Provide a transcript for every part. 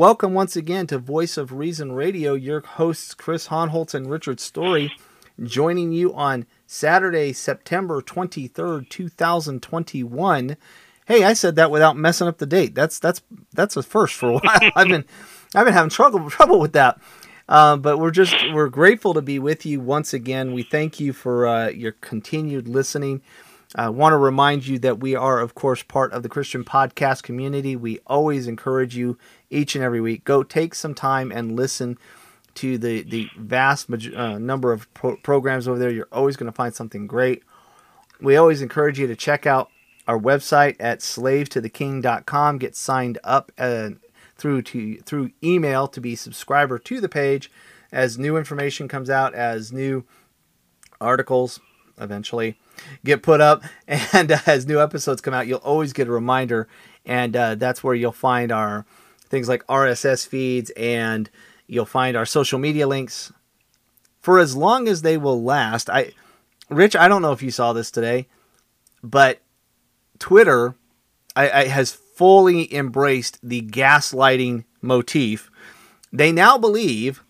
Welcome once again to Voice of Reason Radio. Your hosts, Chris Hohnholz and Richard Story, joining you on Saturday, September 23rd, 2021. Hey, I said that without messing up the date. That's that's that's a first for a while. I've been I've been having trouble trouble with that. Uh, but we're just we're grateful to be with you once again. We thank you for uh, your continued listening. I want to remind you that we are, of course, part of the Christian podcast community. We always encourage you each and every week go take some time and listen to the the vast uh, number of pro- programs over there. You're always going to find something great. We always encourage you to check out our website at slavetotheking.com. Get signed up uh, through to through email to be subscriber to the page as new information comes out, as new articles eventually get put up. And uh, as new episodes come out, you'll always get a reminder. And uh, that's where you'll find our things like RSS feeds and you'll find our social media links for as long as they will last. I, Rich, I don't know if you saw this today, but Twitter I, I has fully embraced the gaslighting motif. They now believe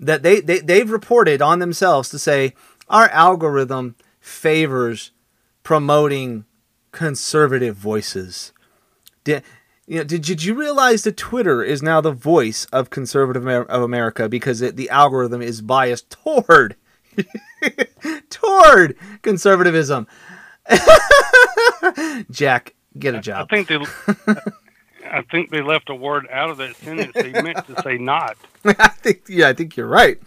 that they, they they've reported on themselves to say our algorithm favors promoting conservative voices. Did, you know, did, did you realize that Twitter is now the voice of conservative of America because it, the algorithm is biased toward toward conservatism? Jack, get a job. I think they I think they left a word out of that sentence. They meant to say not. I think yeah, I think you're right.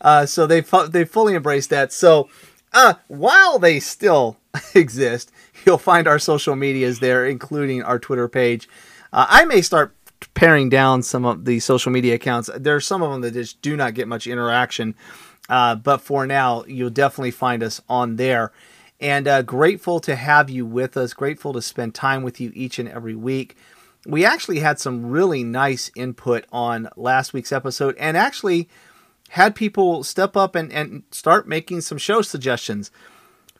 Uh, so they fu- they fully embraced that. So uh, while they still exist, you'll find our social medias there, including our Twitter page. Uh, I may start paring down some of the social media accounts. There are some of them that just do not get much interaction. Uh, but for now, you'll definitely find us on there. And uh, grateful to have you with us. Grateful to spend time with you each and every week. We actually had some really nice input on last week's episode, and actually had people step up and, and start making some show suggestions.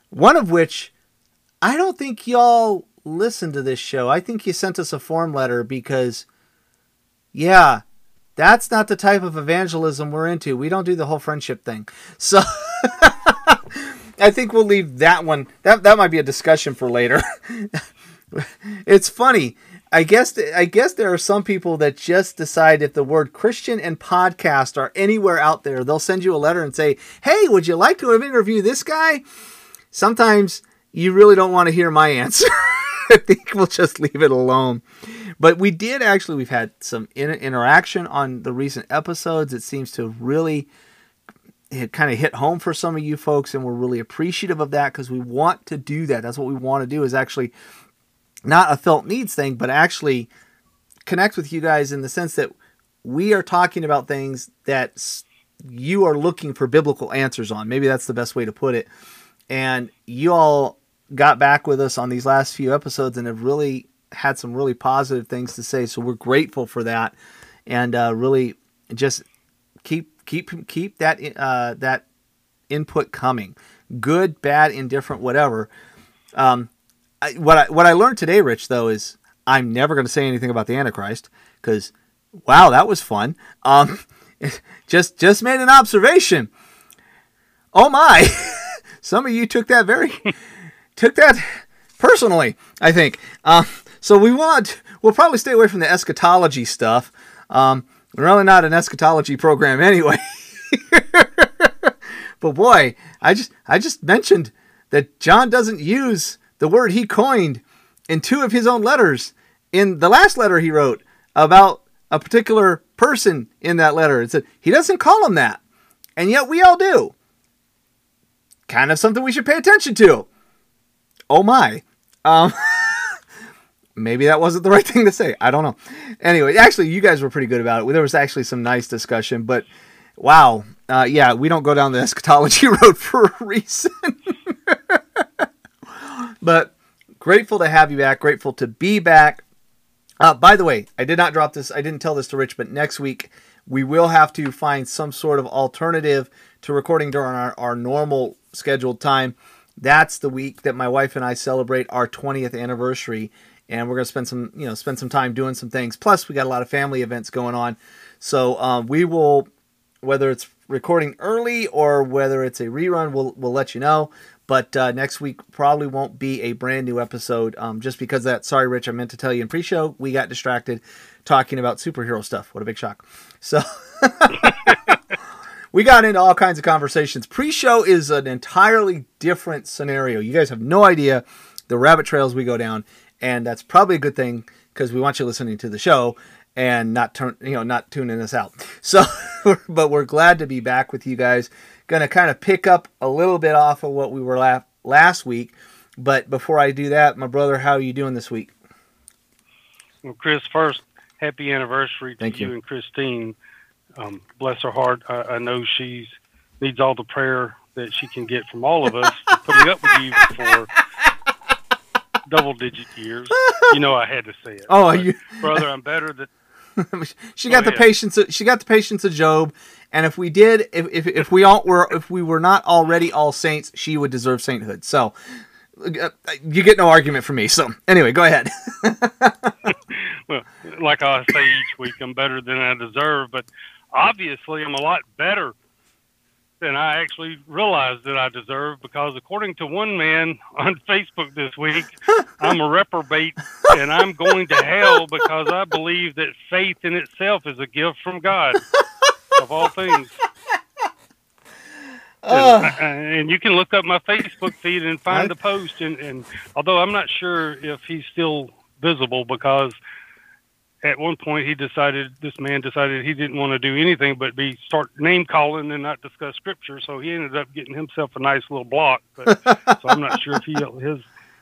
One of which I don't think y'all listened to this show. I think you sent us a form letter because, yeah, that's not the type of evangelism we're into. We don't do the whole friendship thing. So I think we'll leave that one. That that might be a discussion for later. it's funny I guess I guess there are some people that just decide if the word Christian and podcast are anywhere out there, they'll send you a letter and say, "Hey, would you like to interview this guy?" Sometimes you really don't want to hear my answer. I think we'll just leave it alone. But we did actually we've had some interaction on the recent episodes. It seems to really it kind of hit home for some of you folks and we're really appreciative of that because we want to do that. That's what we want to do is actually not a felt needs thing, but actually connect with you guys in the sense that we are talking about things that you are looking for biblical answers on. Maybe that's the best way to put it. And you all got back with us on these last few episodes and have really had some really positive things to say. So we're grateful for that, and uh, really just keep keep keep that uh, that input coming, good, bad, indifferent, whatever. Um, I, what I what I learned today, Rich, though, is I'm never going to say anything about the Antichrist because, wow, that was fun. Um, just just made an observation. Oh my, some of you took that very took that personally. I think. Um, so we want we'll probably stay away from the eschatology stuff. Um, we're really not an eschatology program anyway. but boy, I just I just mentioned that John doesn't use the word he coined in two of his own letters. In the last letter he wrote about a particular person in that letter, it said he doesn't call him that, and yet we all do. Kind of something we should pay attention to. Oh my. Um, maybe that wasn't the right thing to say. I don't know. Anyway, actually, you guys were pretty good about it. There was actually some nice discussion, but wow. Uh, yeah, we don't go down the eschatology road for a reason. But grateful to have you back. Grateful to be back. Uh, by the way, I did not drop this. I didn't tell this to Rich, but next week we will have to find some sort of alternative to recording during our, our normal scheduled time. That's the week that my wife and I celebrate our 20th anniversary and we're gonna spend some you know spend some time doing some things. Plus, we got a lot of family events going on, so um, we will whether it's recording early or whether it's a rerun, we'll we'll let you know. But uh, next week probably won't be a brand new episode, um, just because that. Sorry, Rich, I meant to tell you in pre-show we got distracted talking about superhero stuff. What a big shock! So. we got into all kinds of conversations. Pre-show is an entirely different scenario. You guys have no idea the rabbit trails we go down, and that's probably a good thing because we want you listening to the show and not turn you know not tuning us out. So, but we're glad to be back with you guys. Going to kind of pick up a little bit off of what we were la- last week. But before I do that, my brother, how are you doing this week? Well, Chris, first, happy anniversary to Thank you. you. and Christine. Um, bless her heart. I, I know she's needs all the prayer that she can get from all of us for putting up with you for double digit years. You know I had to say it. Oh, you, brother, I'm better than she Go got the ahead. patience. Of, she got the patience of Job. And if we did, if, if, if we all were, if we were not already all saints, she would deserve sainthood. So uh, you get no argument from me. So anyway, go ahead. well, like I say each week, I'm better than I deserve, but obviously I'm a lot better than I actually realized that I deserve because according to one man on Facebook this week, I'm a reprobate and I'm going to hell because I believe that faith in itself is a gift from God of all things. And, uh, and you can look up my Facebook feed and find I- the post. And, and although I'm not sure if he's still visible because at one point he decided this man decided he didn't want to do anything but be start name calling and not discuss scripture. So he ended up getting himself a nice little block. But, so I'm not sure if he his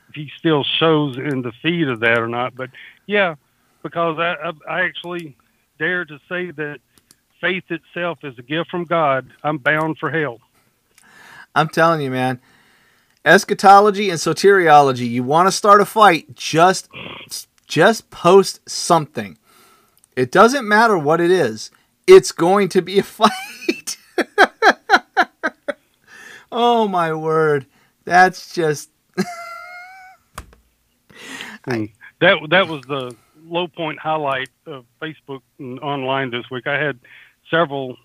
if he still shows in the feed of that or not. But yeah, because I I, I actually dare to say that faith itself is a gift from God. I'm bound for hell. I'm telling you, man. Eschatology and soteriology. You want to start a fight? Just, just post something. It doesn't matter what it is. It's going to be a fight. oh my word! That's just hmm. And that that was the low point highlight of Facebook and online this week. I had several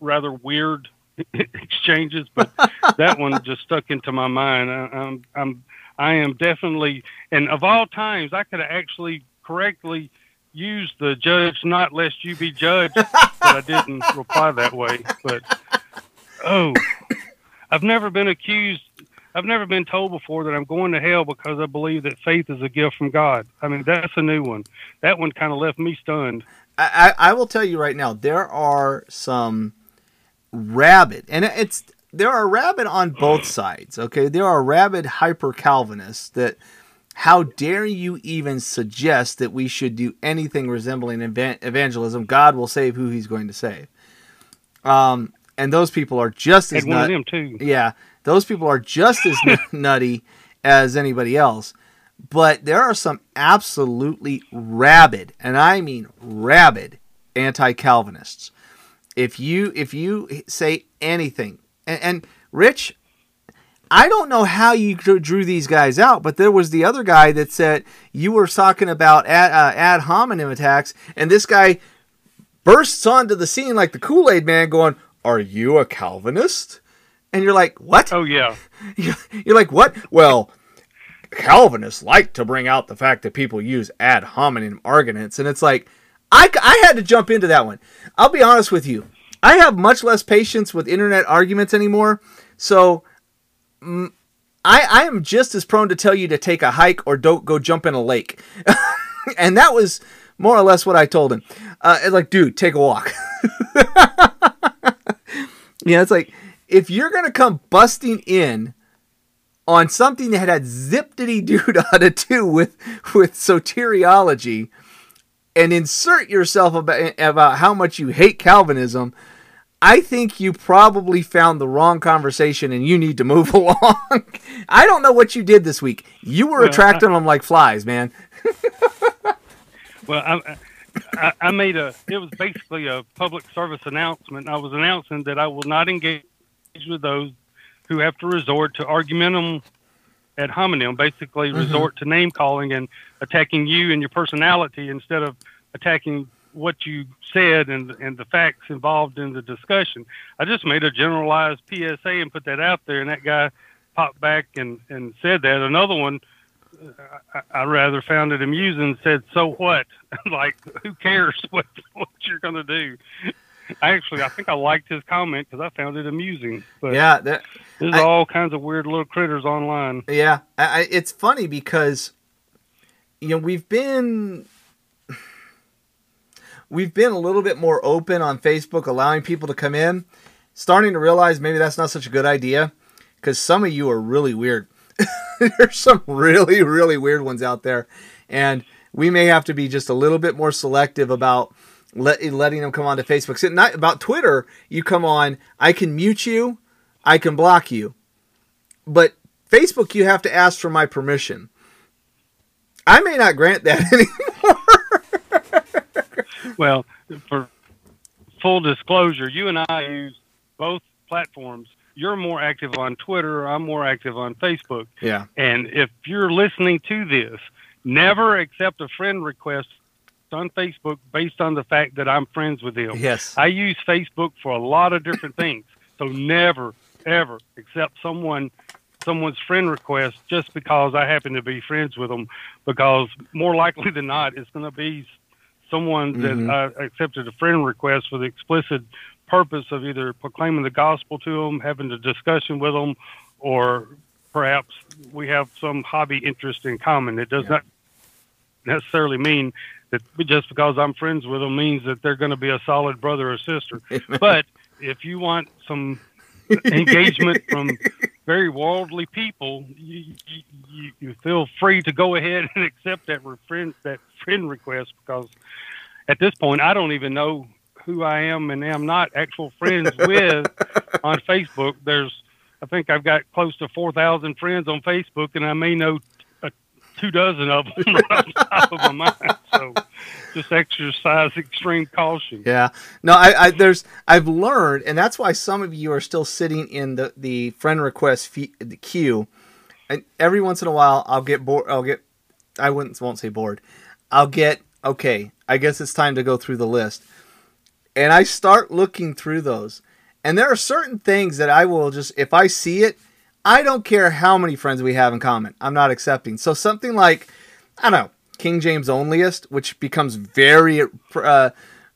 rather weird exchanges, but that one just stuck into my mind. I, I'm I'm I am definitely and of all times I could have actually correctly used the judge not lest you be judged, but I didn't reply that way. But oh, I've never been accused I've never been told before that I'm going to hell because I believe that faith is a gift from God. I mean, that's a new one. That one kind of left me stunned. I, I I will tell you right now, there are some rabid, and it's there are rabid on both sides. Okay, there are rabid hyper Calvinists that. How dare you even suggest that we should do anything resembling evan- evangelism? God will save who He's going to save. Um, and those people are just as Had one of nut- them too. yeah, those people are just as nutty as anybody else. But there are some absolutely rabid, and I mean rabid, anti-Calvinists. If you if you say anything, and, and Rich, I don't know how you drew these guys out, but there was the other guy that said you were talking about ad, uh, ad hominem attacks, and this guy bursts onto the scene like the Kool Aid Man, going, "Are you a Calvinist?" And you're like, "What?" Oh yeah, You're like, "What?" Well, Calvinists like to bring out the fact that people use ad hominem arguments, and it's like, I, I had to jump into that one. I'll be honest with you. I have much less patience with internet arguments anymore. So mm, I, I am just as prone to tell you to take a hike or don't go jump in a lake. and that was more or less what I told him. Uh, it's like, dude, take a walk. yeah, it's like, if you're to come busting in on something that had zip-diddy dude to do with, with soteriology, and insert yourself about, about how much you hate Calvinism, I think you probably found the wrong conversation and you need to move along. I don't know what you did this week. You were Well, attracting them like flies, man. well, I, I, I made a. It was basically a public service announcement. I was announcing that I will not engage with those who have to resort to argumentum ad hominem, basically Mm-hmm. resort to name calling and attacking you and your personality instead of attacking what you said and and the facts involved in the discussion. I just made a generalized PSA and put that out there, and that guy popped back and and said that. Another one, I, I rather found it amusing. Said, "So what? like, who cares what what you're gonna do?" I actually, I think I liked his comment because I found it amusing. But Yeah, that, there's I- all kinds of weird little critters online. yeah. I, I, it's funny because you know we've been we've been a little bit more open on Facebook, allowing people to come in. Starting to realize maybe that's not such a good idea because some of you are really weird. There's some really, really weird ones out there, and we may have to be just a little bit more selective about let, letting them come onto Facebook. So not about Twitter. You come on, I can mute you, I can block you, but Facebook, you have to ask for my permission. I may not grant that anymore. Well, for full disclosure, you and I use both platforms. You're more active on Twitter. I'm more active on Facebook. yeah. And if you're listening to this, never accept a friend request on Facebook based on the fact that I'm friends with them. Yes. I use Facebook for a lot of different things. So never, ever accept someone someone's friend request just because I happen to be friends with them. Because more likely than not, it's going to be someone Mhm. that I accepted a friend request for the explicit purpose of either proclaiming the gospel to them, having a discussion with them, or perhaps we have some hobby interest in common. It does Yeah. not necessarily mean that just because I'm friends with them means that they're going to be a solid brother or sister. But if you want some engagement from very worldly people, you, you, you- feel free to go ahead and accept that friend that friend request because at this point I don't even know who I am and am not actual friends with on Facebook. There's I think I've got close to four thousand friends on Facebook, and I may know two dozen of them right off the top of my mind. So just exercise extreme caution. Yeah. No, I, I there's I've learned, and that's why some of you are still sitting in the the friend request fee, the queue. And every once in a while, I'll get bored. I'll get. I wouldn't won't say bored. I'll get okay. I guess it's time to go through the list, and I start looking through those. And there are certain things that I will just if I see it, I don't care how many friends we have in common. I'm not accepting. So something like I don't know King James onlyist, which becomes very uh,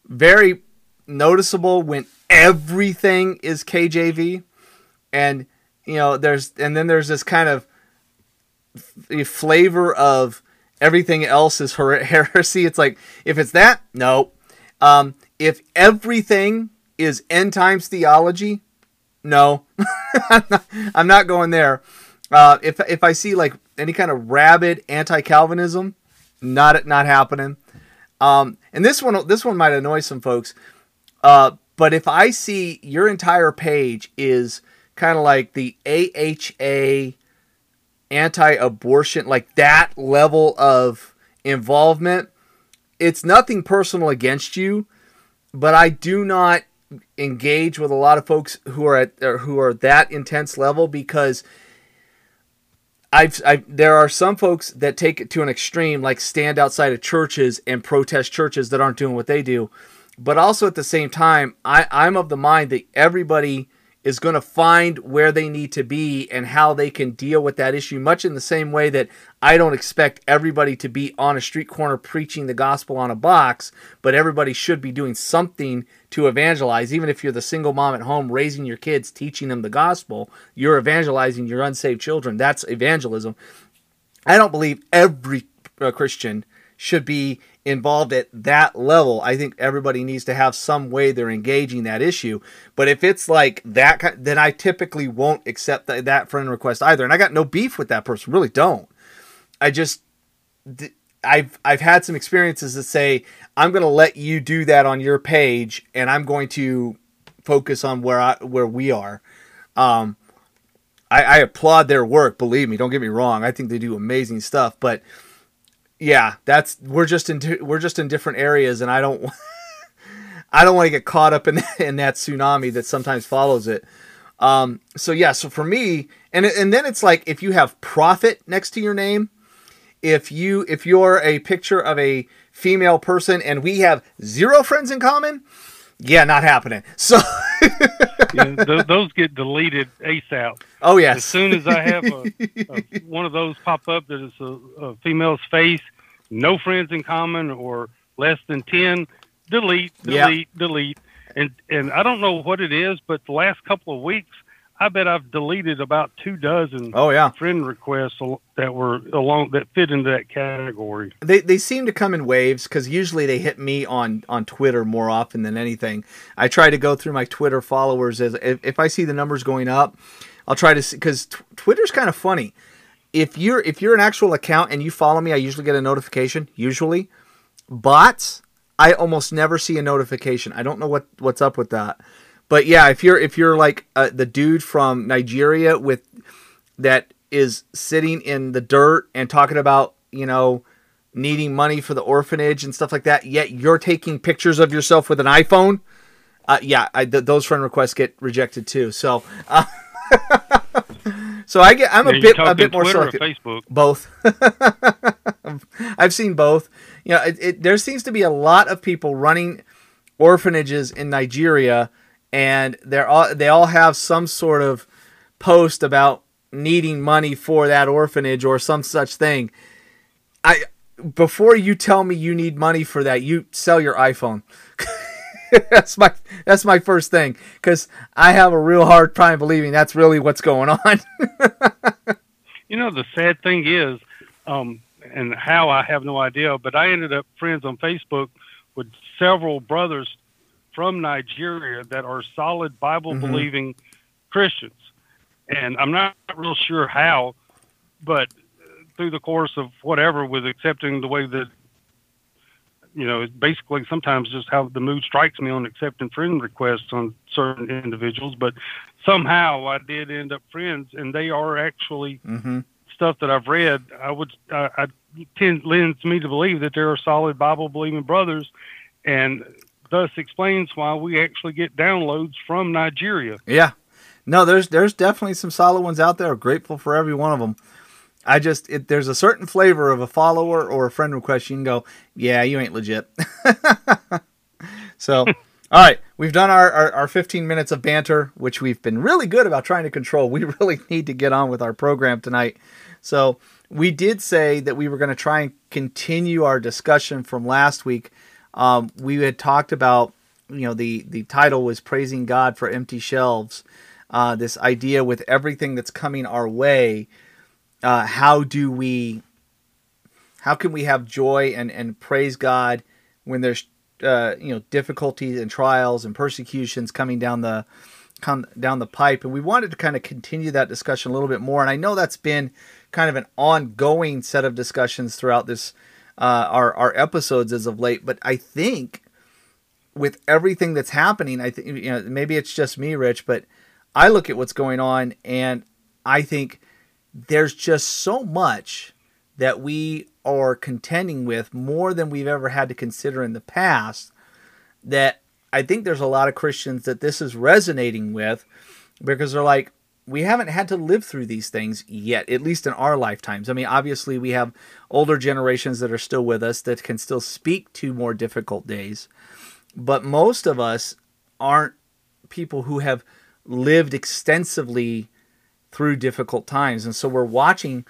very noticeable when everything is KJV, and you know there's and then there's this kind of f- flavor of everything else is her- heresy. It's like if it's that, no. Um, if everything is end times theology, no. I'm, not, I'm not going there. Uh, if if I see like any kind of rabid anti-Calvinism, not not happening. Um, and this one this one might annoy some folks. Uh, but if I see your entire page is kind of like the AHA anti-abortion, like that level of involvement, it's nothing personal against you, but I do not engage with a lot of folks who are at who are that intense level because I've, i there are some folks that take it to an extreme, like stand outside of churches and protest churches that aren't doing what they do. But also at the same time, I, I'm of the mind that everybody is going to find where they need to be and how they can deal with that issue, much in the same way that I don't expect everybody to be on a street corner preaching the gospel on a box, but everybody should be doing something to evangelize. Even if you're the single mom at home raising your kids, teaching them the gospel, you're evangelizing your unsaved children. That's evangelism. I don't believe every uh, Christian should be involved at that level. I think everybody needs to have some way they're engaging that issue. But if it's like that, then I typically won't accept that, that friend request either. And I got no beef with that person, really don't. I just I've I've had some experiences that say I'm going to let you do that on your page, and I'm going to focus on where I where we are. Um, I, I applaud their work. Believe me, don't get me wrong. I think they do amazing stuff, but yeah, that's we're just in we're just in different areas, and I don't I don't want to get caught up in in that tsunami that sometimes follows it. Um, so yeah, so for me, and and then it's like if you have prophet next to your name, if you if you're a picture of a female person and we have zero friends in common, yeah, not happening. So yeah, th- those get deleted ASAP. Oh yes. As soon as I have a, a, one of those pop up that is a, a, female's face, no friends in common, or less than ten, delete, delete, yep. delete. And and I don't know what it is, but the last couple of weeks I bet I've deleted about two dozen. Oh yeah, friend requests that were along that fit into that category. They they seem to come in waves because usually they hit me on on Twitter more often than anything. I try to go through my Twitter followers as if, if I see the numbers going up, I'll try to see because t- Twitter's kind of funny. If you're if you're an actual account and you follow me, I usually get a notification. Usually, bots, I almost never see a notification. I don't know what what's up with that. But yeah, if you're if you're like uh, the dude from Nigeria with that is sitting in the dirt and talking about you know needing money for the orphanage and stuff like that, yet you're taking pictures of yourself with an iPhone. Uh, yeah, I, th- those friend requests get rejected too. So, uh, so I get I'm a bit a bit more selective. Facebook? Both. I've seen both. You know, it, it, there seems to be a lot of people running orphanages in Nigeria and they're all they all have some sort of post about needing money for that orphanage or some such thing. I before you tell me you need money for that, you sell your iPhone. that's my that's my first thing because I have a real hard time believing that's really what's going on. you know, the sad thing is, um, and how I have no idea, but I ended up friends on Facebook with several brothers from Nigeria that are solid Bible believing mm-hmm. Christians. And I'm not real sure how, but through the course of whatever, with accepting the way that, you know, it's basically sometimes just how the mood strikes me on accepting friend requests on certain individuals. But somehow I did end up friends, and they are actually mm-hmm. stuff that I've read. I would, I, I tend lends me to believe that there are solid Bible believing brothers, and thus explains why we actually get downloads from Nigeria. Yeah. No, there's there's definitely some solid ones out there. I'm grateful for every one of them. I just it, there's a certain flavor of a follower or a friend request you can go, yeah, you ain't legit. so, all right, we've done our, our, our 15 minutes of banter, which we've been really good about trying to control. We really need to get on with our program tonight. So we did say that we were going to try and continue our discussion from last week um, we had talked about, you know, the the title was praising God for empty shelves. Uh, this idea with everything that's coming our way, uh, how do we, how can we have joy and and praise God when there's uh, you know difficulties and trials and persecutions coming down the come down the pipe and we wanted to kind of continue that discussion a little bit more and i know that's been kind of an ongoing set of discussions throughout this uh, our our episodes as of late. But I think with everything that's happening, I think you know maybe it's just me, Rich, but I look at what's going on and I think there's just so much that we are contending with more than we've ever had to consider in the past that I think there's a lot of Christians that this is resonating with because they're like, we haven't had to live through these things yet, at least in our lifetimes. I mean, obviously, we have older generations that are still with us that can still speak to more difficult days. But most of us aren't people who have lived extensively through difficult times. And so we're watching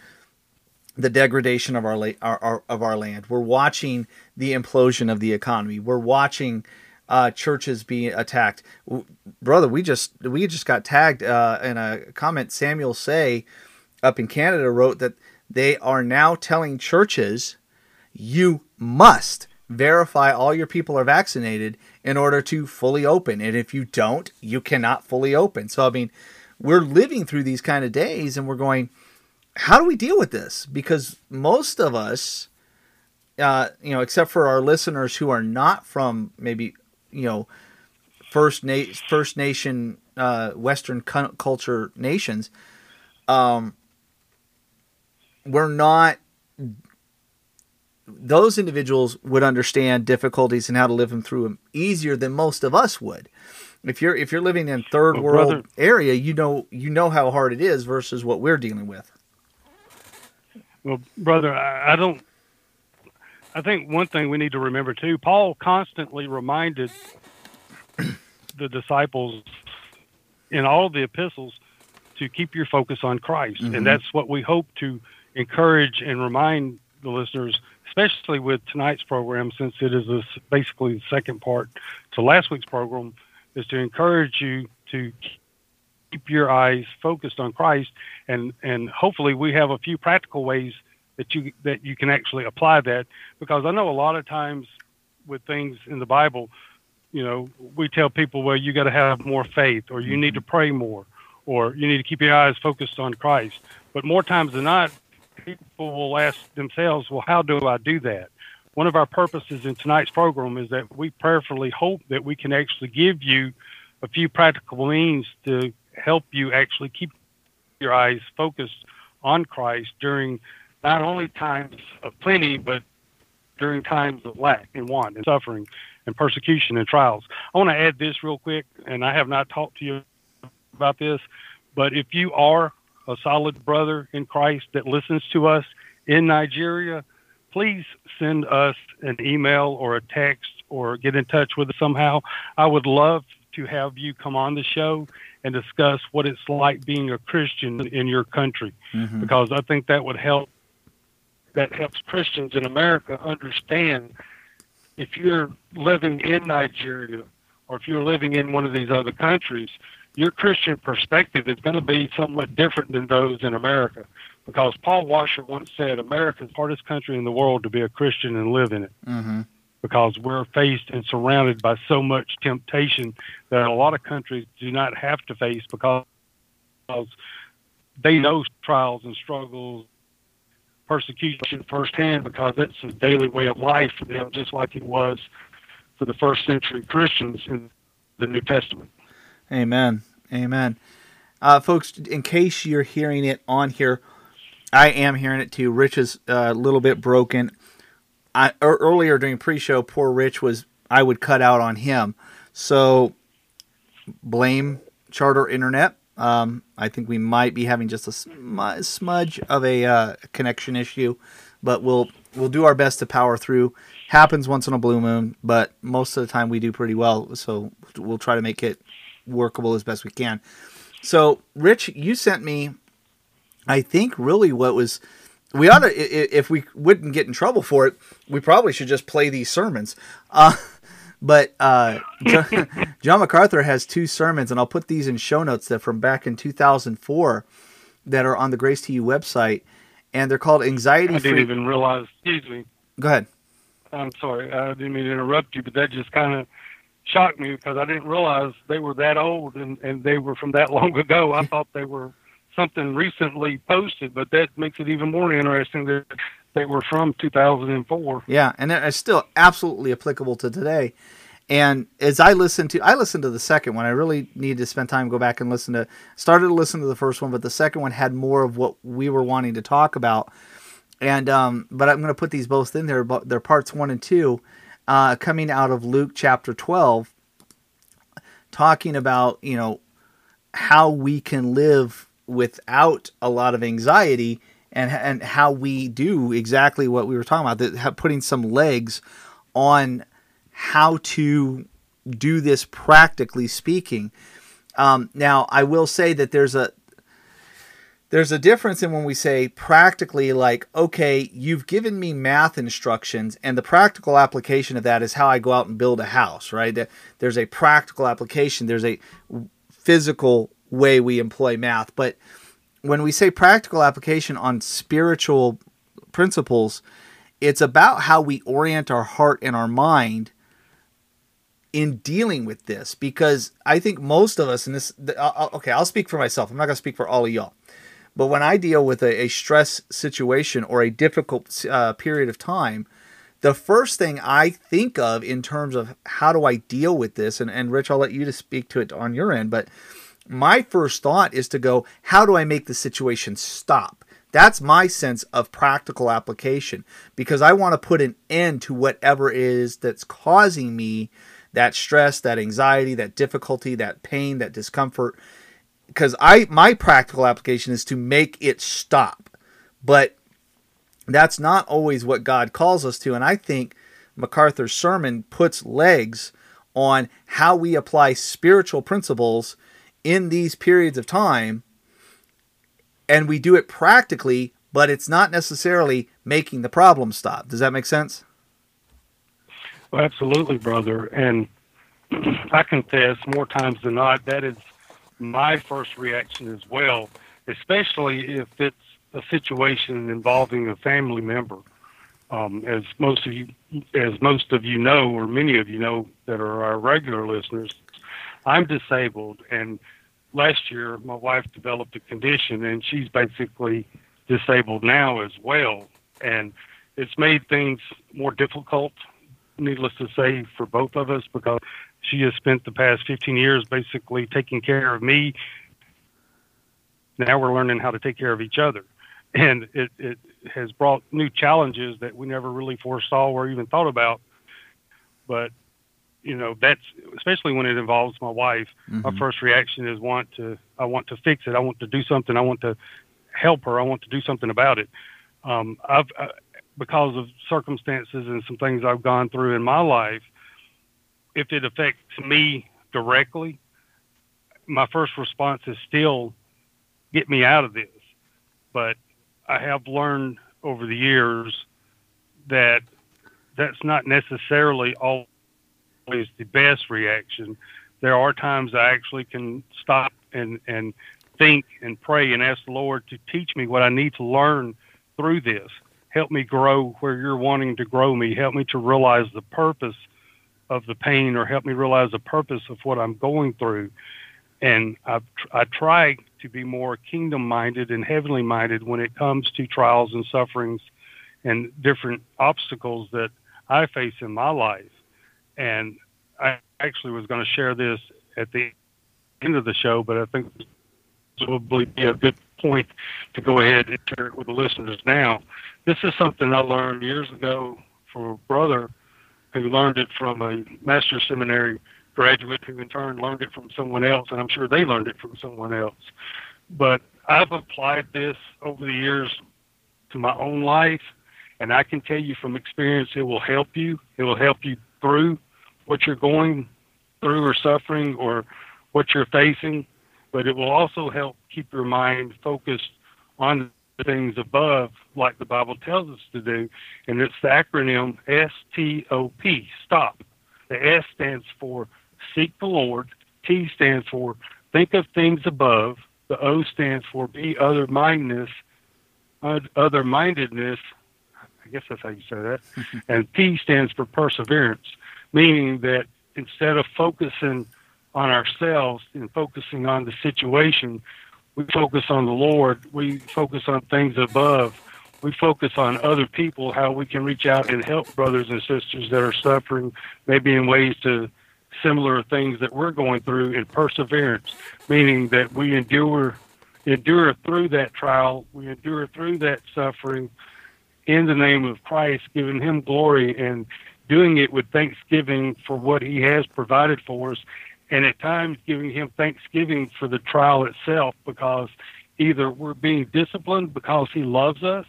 the degradation of our, our, our, of our land. We're watching the implosion of the economy. We're watching uh, churches being attacked. Brother, we just we just got tagged uh, in a comment. Samuel Say up in Canada wrote that they are now telling churches you must verify all your people are vaccinated in order to fully open. And if you don't, you cannot fully open. So I mean, we're living through these kind of days and we're going, how do we deal with this? Because most of us, uh, you know, except for our listeners who are not from maybe you know first na- first nation uh, western culture nations um, we're not those individuals would understand difficulties and how to live them through them easier than most of us would if you're if you're living in third Well, world brother- area, you know you know how hard it is versus what we're dealing with. Well, brother, I, I don't. I think one thing we need to remember too. Paul constantly reminded the disciples in all of the epistles to keep your focus on Christ, Mhm. and that's what we hope to encourage and remind the listeners, especially with tonight's program, since it is a basically the second part to last week's program, is to encourage you to keep your eyes focused on Christ, and and hopefully we have a few practical ways that you that you can actually apply that, because I know a lot of times with things in the Bible, you know, we tell people, well, you got to have more faith, or you need to mm-hmm. pray more, or you need to keep your eyes focused on Christ. But more times than not, people will ask themselves, well, how do I do that? One of our purposes in tonight's program is that we prayerfully hope that we can actually give you a few practical means to help you actually keep your eyes focused on Christ during not only times of plenty, but during times of lack and want and suffering and persecution and trials. I want to add this real quick, and I have not talked to you about this, but if you are a solid brother in Christ that listens to us in Nigeria, please send us an email or a text or get in touch with us somehow. I would love to have you come on the show and discuss what it's like being a Christian in your country Mhm. because I think that would help. That helps Christians in America understand if you're living in Nigeria or if you're living in one of these other countries, your Christian perspective is going to be somewhat different than those in America. Because Paul Washer once said, America is the hardest country in the world to be a Christian and live in it Mhm. because we're faced and surrounded by so much temptation that a lot of countries do not have to face because they know trials and struggles, persecution firsthand because it's a daily way of life for them, just like it was for the first century Christians in the New Testament. Amen. Amen. Uh, folks, in case you're hearing it on here, I am hearing it too. Rich is uh, a little bit broken. I ear- earlier during pre-show, poor Rich was I would cut out on him. So blame Charter Internet. Um, I think we might be having just a sm- smudge of a uh, connection issue, but we'll we'll do our best to power through. Happens once in a blue moon, but most of the time we do pretty well. So we'll try to make it workable as best we can. So, Rich, you sent me, I think, really what was. We ought to, if we wouldn't get in trouble for it, we probably should just play these sermons. Uh, but uh, John, John MacArthur has two sermons, and I'll put these in show notes that from back in 2004 that are on the Grace to You website, and they're called Anxiety I didn't Free. even realize, excuse me, Go ahead. I'm sorry, I didn't mean to interrupt you, but that just kind of shocked me because I didn't realize they were that old and, and they were from that long ago. I thought they were something recently posted, but that makes it even more interesting that they were from 2004. Yeah, and it's still absolutely applicable to today. And as I listened to, I listened to the second one. I really needed to spend time go back and listen to. Started to listen to the first one, but the second one had more of what we were wanting to talk about. And um, but I'm going to put these both in there. But they're parts one and two, uh, coming out of Luke chapter 12, talking about you know how we can live without a lot of anxiety and and how we do exactly what we were talking about that putting some legs on how to do this practically speaking. Um, now i will say that there's a there's a difference in when we say practically like okay you've given me math instructions and the practical application of that is how i go out and build a house right? There's a practical application. There's a physical way we employ math. But when we say practical application on spiritual principles it's about how we orient our heart and our mind in dealing with this. Because i think most of us and this okay i'll speak for myself. I'm not going to speak for all of y'all. But when I deal with a, a stress situation or a difficult uh, period of time, the first thing I think of in terms of how do I deal with this, and, and Rich, I'll let you to speak to it on your end, but my first thought is to go, how do I make the situation stop? That's my sense of practical application because I want to put an end to whatever is that's causing me that stress, that anxiety, that difficulty, that pain, that discomfort. Because I my practical application is to make it stop. But that's not always what God calls us to. And I think MacArthur's sermon puts legs on how we apply spiritual principles in these periods of time. And we do it practically, but it's not necessarily making the problem stop. Does that make sense? Well, absolutely, brother. And I confess more times than not, that is my first reaction as well, especially if it's a situation involving a family member. Um, as most of you, as most of you know, or many of you know that are our regular listeners, I'm disabled, and last year my wife developed a condition, and she's basically disabled now as well, and it's made things more difficult. Needless to say, for both of us, because she has spent the past 15 years basically taking care of me. Now we're learning how to take care of each other and it, it has brought new challenges that we never really foresaw or even thought about. But you know, that's especially when it involves my wife. Mm-hmm. My first reaction is want to I want to fix it. I want to do something. I want to help her. I want to do something about it. Um, I've uh, because of circumstances and some things I've gone through in my life. If it affects me directly, my first response is still get me out of this. But I have learned over the years that that's not necessarily always the best reaction. There are times I actually can stop and, and think and pray and ask the Lord to teach me what I need to learn through this. Help me grow where you're wanting to grow me. Help me to realize the purpose of the pain or help me realize the purpose of what I'm going through. And I, I try to be more kingdom minded and heavenly minded when it comes to trials and sufferings and different obstacles that I face in my life. And I actually was going to share this at the end of the show, but I think this will be a good point to go ahead and share it with the listeners now. This is something I learned years ago from a brother who learned it from a master seminary graduate who in turn learned it from someone else, and I'm sure they learned it from someone else. But I've applied this over the years to my own life, and I can tell you from experience it will help you. It will help you through what you're going through or suffering or what you're facing, but it will also help keep your mind focused on the things above, like the Bible tells us to do. And it's the acronym STOP, STOP. The S stands for seek the Lord. T stands for think of things above. The O stands for be other mindedness, other mindedness. I guess that's how you say that. and P stands for perseverance, meaning that instead of focusing on ourselves and focusing on the situation, we focus on the Lord. We focus on things above. We focus on other people, how we can reach out and help brothers and sisters that are suffering, maybe in ways to similar things that we're going through in perseverance, meaning that we endure endure through that trial, we endure through that suffering in the name of Christ, giving him glory and doing it with thanksgiving for what he has provided for us and at times giving him thanksgiving for the trial itself because either we're being disciplined because he loves us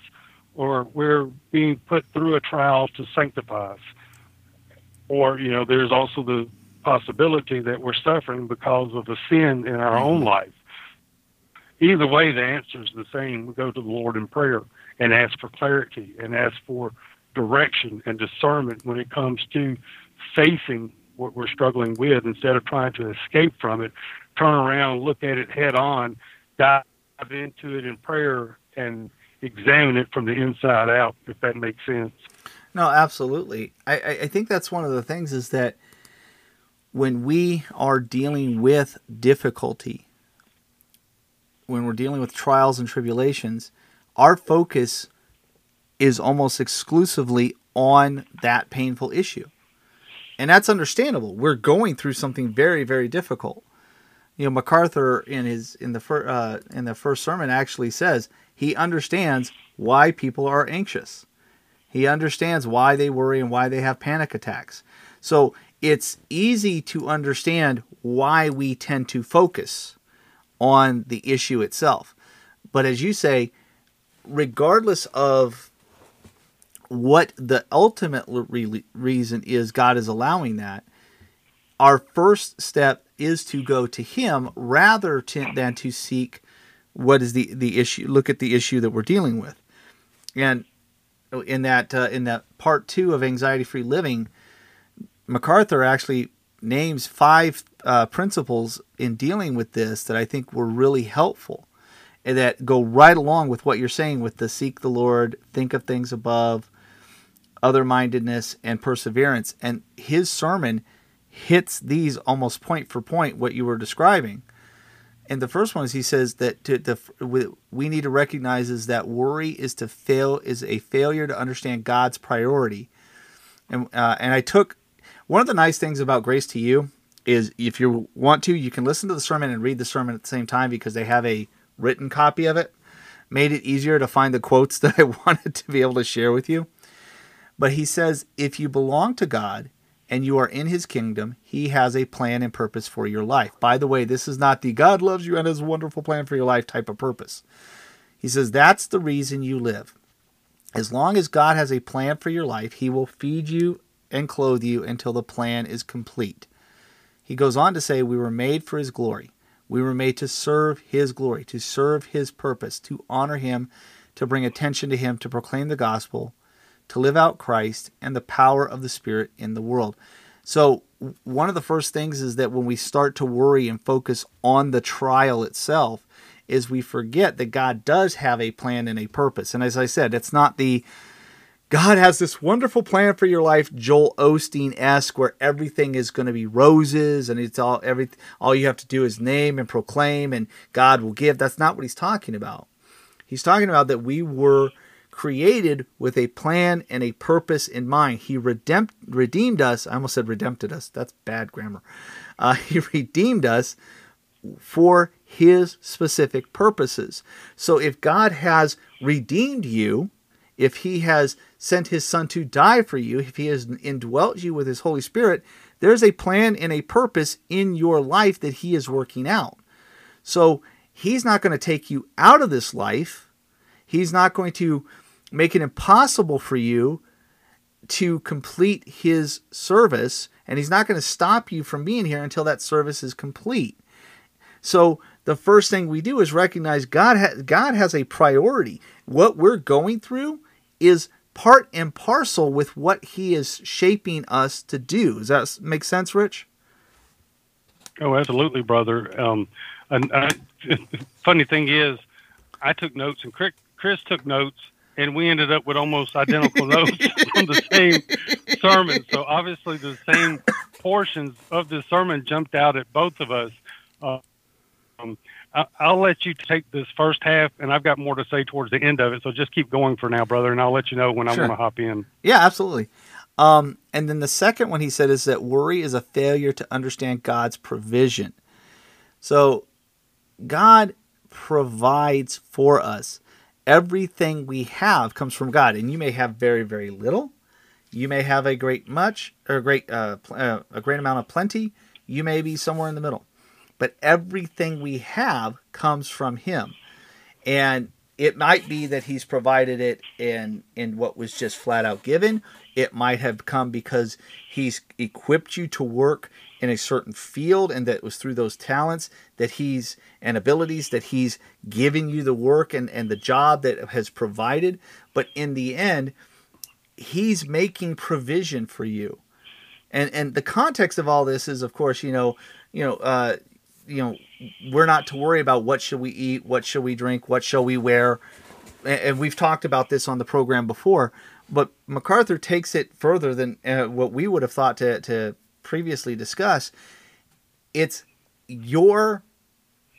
or we're being put through a trial to sanctify us or you know there's also the possibility that we're suffering because of a sin in our own mm-hmm. life. Either way, the answer is the same. We go to the Lord in prayer and ask for clarity and ask for direction and discernment when it comes to facing what we're struggling with instead of trying to escape from it. Turn around, look at it head on, dive into it in prayer, and examine it from the inside out, if that makes sense. No, absolutely. I, I think that's one of the things is that when we are dealing with difficulty, when we're dealing with trials and tribulations, our focus is almost exclusively on that painful issue. And that's understandable. We're going through something very, very difficult. You know, MacArthur in his in the fir- uh, in the first sermon actually says he understands why people are anxious. He understands why they worry and why they have panic attacks. So it's easy to understand why we tend to focus on the issue itself. But as you say, regardless of what the ultimate re- reason is God is allowing that, our first step is to go to Him rather to, than to seek what is the, the issue, look at the issue that we're dealing with. And in that uh, in that part two of anxiety free living, MacArthur actually names five uh, principles in dealing with this that I think were really helpful and that go right along with what you're saying with the seek the Lord, think of things above, other mindedness, and perseverance. And his sermon hits these almost point for point what you were describing. And the first one is he says that to, we need to recognize is that worry is to fail is a failure to understand God's priority. And uh, and I took one of the nice things about Grace to You is if you want to, you can listen to the sermon and read the sermon at the same time because they have a written copy of it. Made it easier to find the quotes that I wanted to be able to share with you. But he says, if you belong to God and you are in his kingdom, he has a plan and purpose for your life. By the way, this is not the God loves you and has a wonderful plan for your life type of purpose. He says, that's the reason you live. As long as God has a plan for your life, he will feed you and clothe you until the plan is complete. He goes on to say, We were made for his glory. We were made to serve his glory, to serve his purpose, to honor him, to bring attention to him, to proclaim the gospel, to live out Christ and the power of the Spirit in the world. So, one of the first things is that when we start to worry and focus on the trial itself, is we forget that God does have a plan and a purpose. And as I said, it's not the God has this wonderful plan for your life, Joel Osteen esque, where everything is going to be roses and it's all every all you have to do is name and proclaim and God will give. That's not what he's talking about. He's talking about that we were created with a plan and a purpose in mind. He redeemed redeemed us. I almost said redempted us. That's bad grammar. Uh, he redeemed us for his specific purposes. So if God has redeemed you, if he has sent his son to die for you, if he has indwelt you with his Holy Spirit, there's a plan and a purpose in your life that he is working out. So he's not going to take you out of this life. He's not going to make it impossible for you to complete his service, and he's not going to stop you from being here until that service is complete. So the first thing we do is recognize God ha- God has a priority. What we're going through is part and parcel with what he is shaping us to do. Does that make sense, Rich? Oh, absolutely, brother. Um, and I, funny thing is, I took notes and Chris, Chris took notes, and we ended up with almost identical notes on the same sermon. So obviously, the same portions of the sermon jumped out at both of us. Uh, um, I'll let you take this first half, and I've got more to say towards the end of it. So just keep going for now, brother, and I'll let you know when sure. I want to hop in. Yeah, absolutely. Um, and then the second one he said is that worry is a failure to understand God's provision. So God provides for us. Everything we have comes from God, and you may have very, very little. You may have a great much or great uh, uh, a great amount of plenty. You may be somewhere in the middle but everything we have comes from him. And it might be that he's provided it in in what was just flat out given. It might have come because he's equipped you to work in a certain field and that was through those talents that he's and abilities that he's given you the work and, and the job that has provided. But in the end, he's making provision for you. And and the context of all this is of course, you know, you know, uh, you know we're not to worry about what should we eat, what should we drink, what shall we wear, and we've talked about this on the program before. But MacArthur takes it further than uh, what we would have thought to to previously discussed, It's your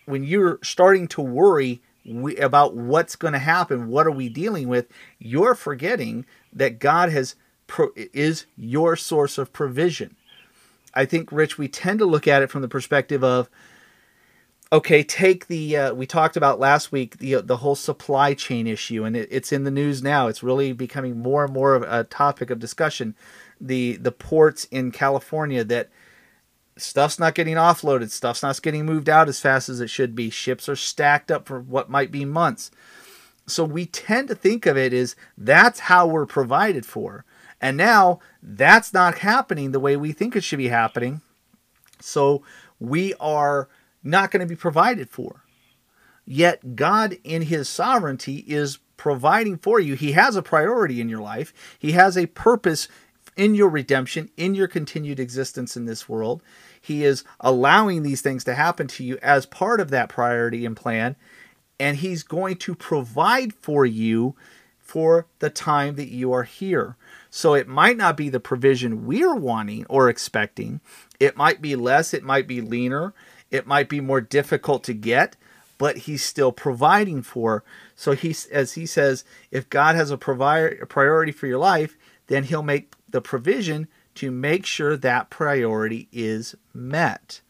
when you're starting to worry about what's going to happen, what are we dealing with? You're forgetting that God has is your source of provision. I think, Rich, we tend to look at it from the perspective of okay, take the uh, we talked about last week the the whole supply chain issue, and it, it's in the news now. It's really becoming more and more of a topic of discussion. The the ports in California that stuff's not getting offloaded, stuff's not getting moved out as fast as it should be. Ships are stacked up for what might be months. So we tend to think of it as that's how we're provided for. And now that's not happening the way we think it should be happening. So we are not going to be provided for. Yet God, in His sovereignty, is providing for you. He has a priority in your life, He has a purpose in your redemption, in your continued existence in this world. He is allowing these things to happen to you as part of that priority and plan. And He's going to provide for you for the time that you are here. So it might not be the provision we're wanting or expecting. It might be less, it might be leaner, it might be more difficult to get, but he's still providing for. So he as he says, if God has a, provi- a priority for your life, then he'll make the provision to make sure that priority is met.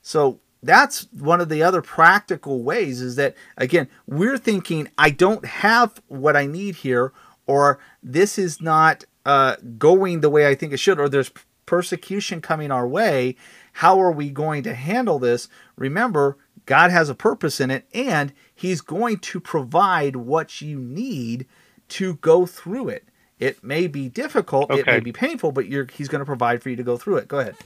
So that's one of the other practical ways is that again, we're thinking I don't have what I need here or this is not uh, going the way I think it should, or there's persecution coming our way. How are we going to handle this? Remember, God has a purpose in it, and He's going to provide what you need to go through it. It may be difficult, okay. it may be painful, but He's going to provide for you to go through it. Go ahead.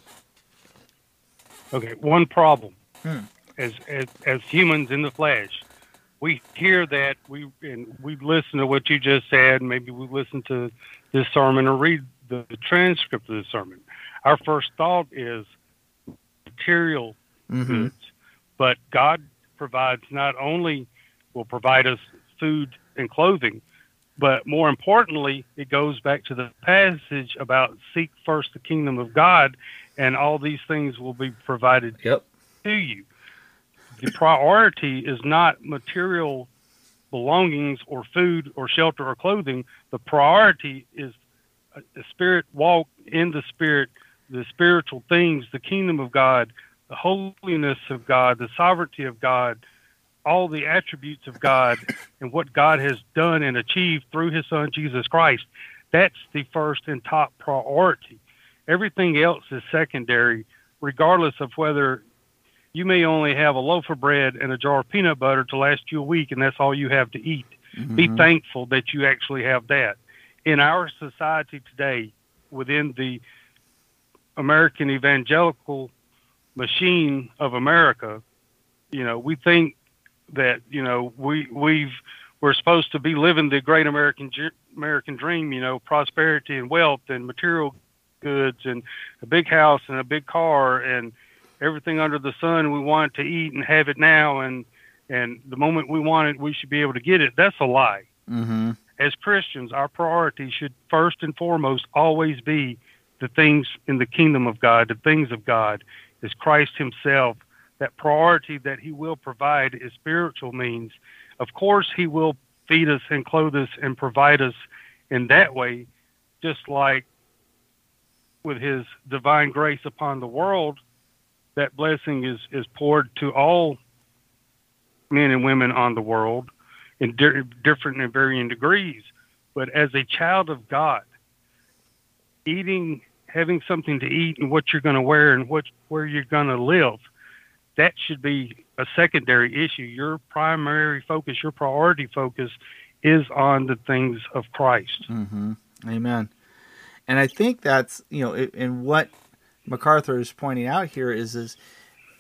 Okay, one problem. Hmm. As, as as humans in the flesh, we hear that we and we listen to what you just said. Maybe we listen to this sermon or read the, the transcript of the sermon. Our first thought is material mm-hmm. goods, but God provides not only will provide us food and clothing, but more importantly, it goes back to the passage about seek first the kingdom of God, and all these things will be provided yep. to you the priority is not material belongings or food or shelter or clothing. The priority is a spirit walk in the spirit, the spiritual things, the kingdom of God, the holiness of God, the sovereignty of God, all the attributes of God, and what God has done and achieved through His Son Jesus Christ. That's the first and top priority. Everything else is secondary, regardless of whether you may only have a loaf of bread and a jar of peanut butter to last you a week, and that's all you have to eat. Mm-hmm. Be thankful that you actually have that. In our society today, within the American evangelical machine of America, you know, we think that you know we we've we're supposed to be living the great American American dream, you know, prosperity and wealth and material goods and a big house and a big car and everything under the sun we want to eat and have it now and and the moment we want it we should be able to get it that's a lie mm-hmm. as christians our priority should first and foremost always be the things in the kingdom of god the things of god is christ himself that priority that he will provide is spiritual means of course he will feed us and clothe us and provide us in that way just like with his divine grace upon the world that blessing is, is poured to all men and women on the world in di- different and varying degrees. But as a child of God, eating, having something to eat, and what you're going to wear, and what where you're going to live, that should be a secondary issue. Your primary focus, your priority focus, is on the things of Christ. Mm-hmm. Amen. And I think that's you know in what MacArthur is pointing out here is is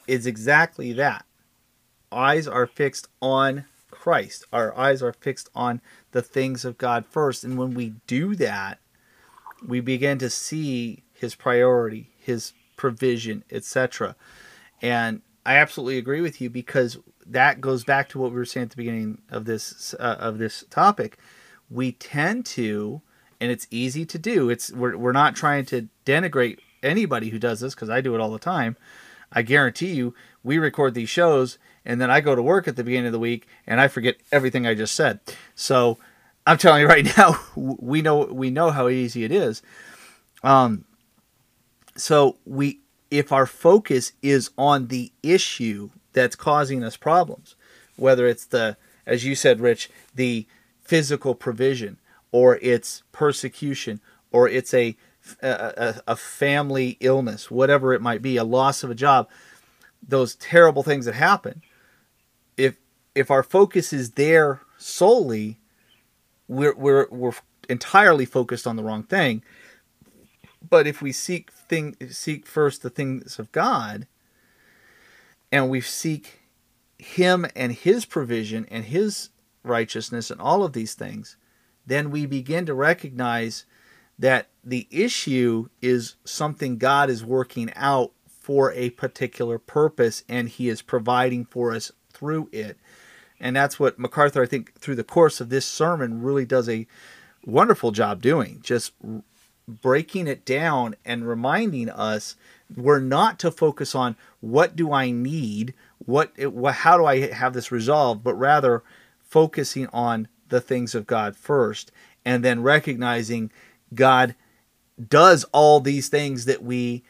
is exactly that. Eyes are fixed on Christ. Our eyes are fixed on the things of God first, and when we do that, we begin to see His priority, His provision, etc. And I absolutely agree with you because that goes back to what we were saying at the beginning of this uh, of this topic. We tend to, and it's easy to do. It's we're we're not trying to denigrate anybody who does this because I do it all the time. I guarantee you, we record these shows and then I go to work at the beginning of the week and I forget everything I just said. So I'm telling you right now, we know we know how easy it is. Um, so we if our focus is on the issue that's causing us problems, whether it's the as you said, Rich, the physical provision, or it's persecution, or it's a a, a, family illness, whatever it might be, a loss of a job, those terrible things that happen. If if our focus is there solely, we're we're we're entirely focused on the wrong thing. But if we seek thing seek first the things of God, and we seek Him and His provision and His righteousness and all of these things, then we begin to recognize that the issue is something God is working out for a particular purpose and He is providing for us through it. And that's what MacArthur, I think, through the course of this sermon, really does a wonderful job doing. Just breaking it down and reminding us we're not to focus on what do I need, what, what how do I have this resolved, but rather focusing on the things of God first and then recognizing God does all these things that we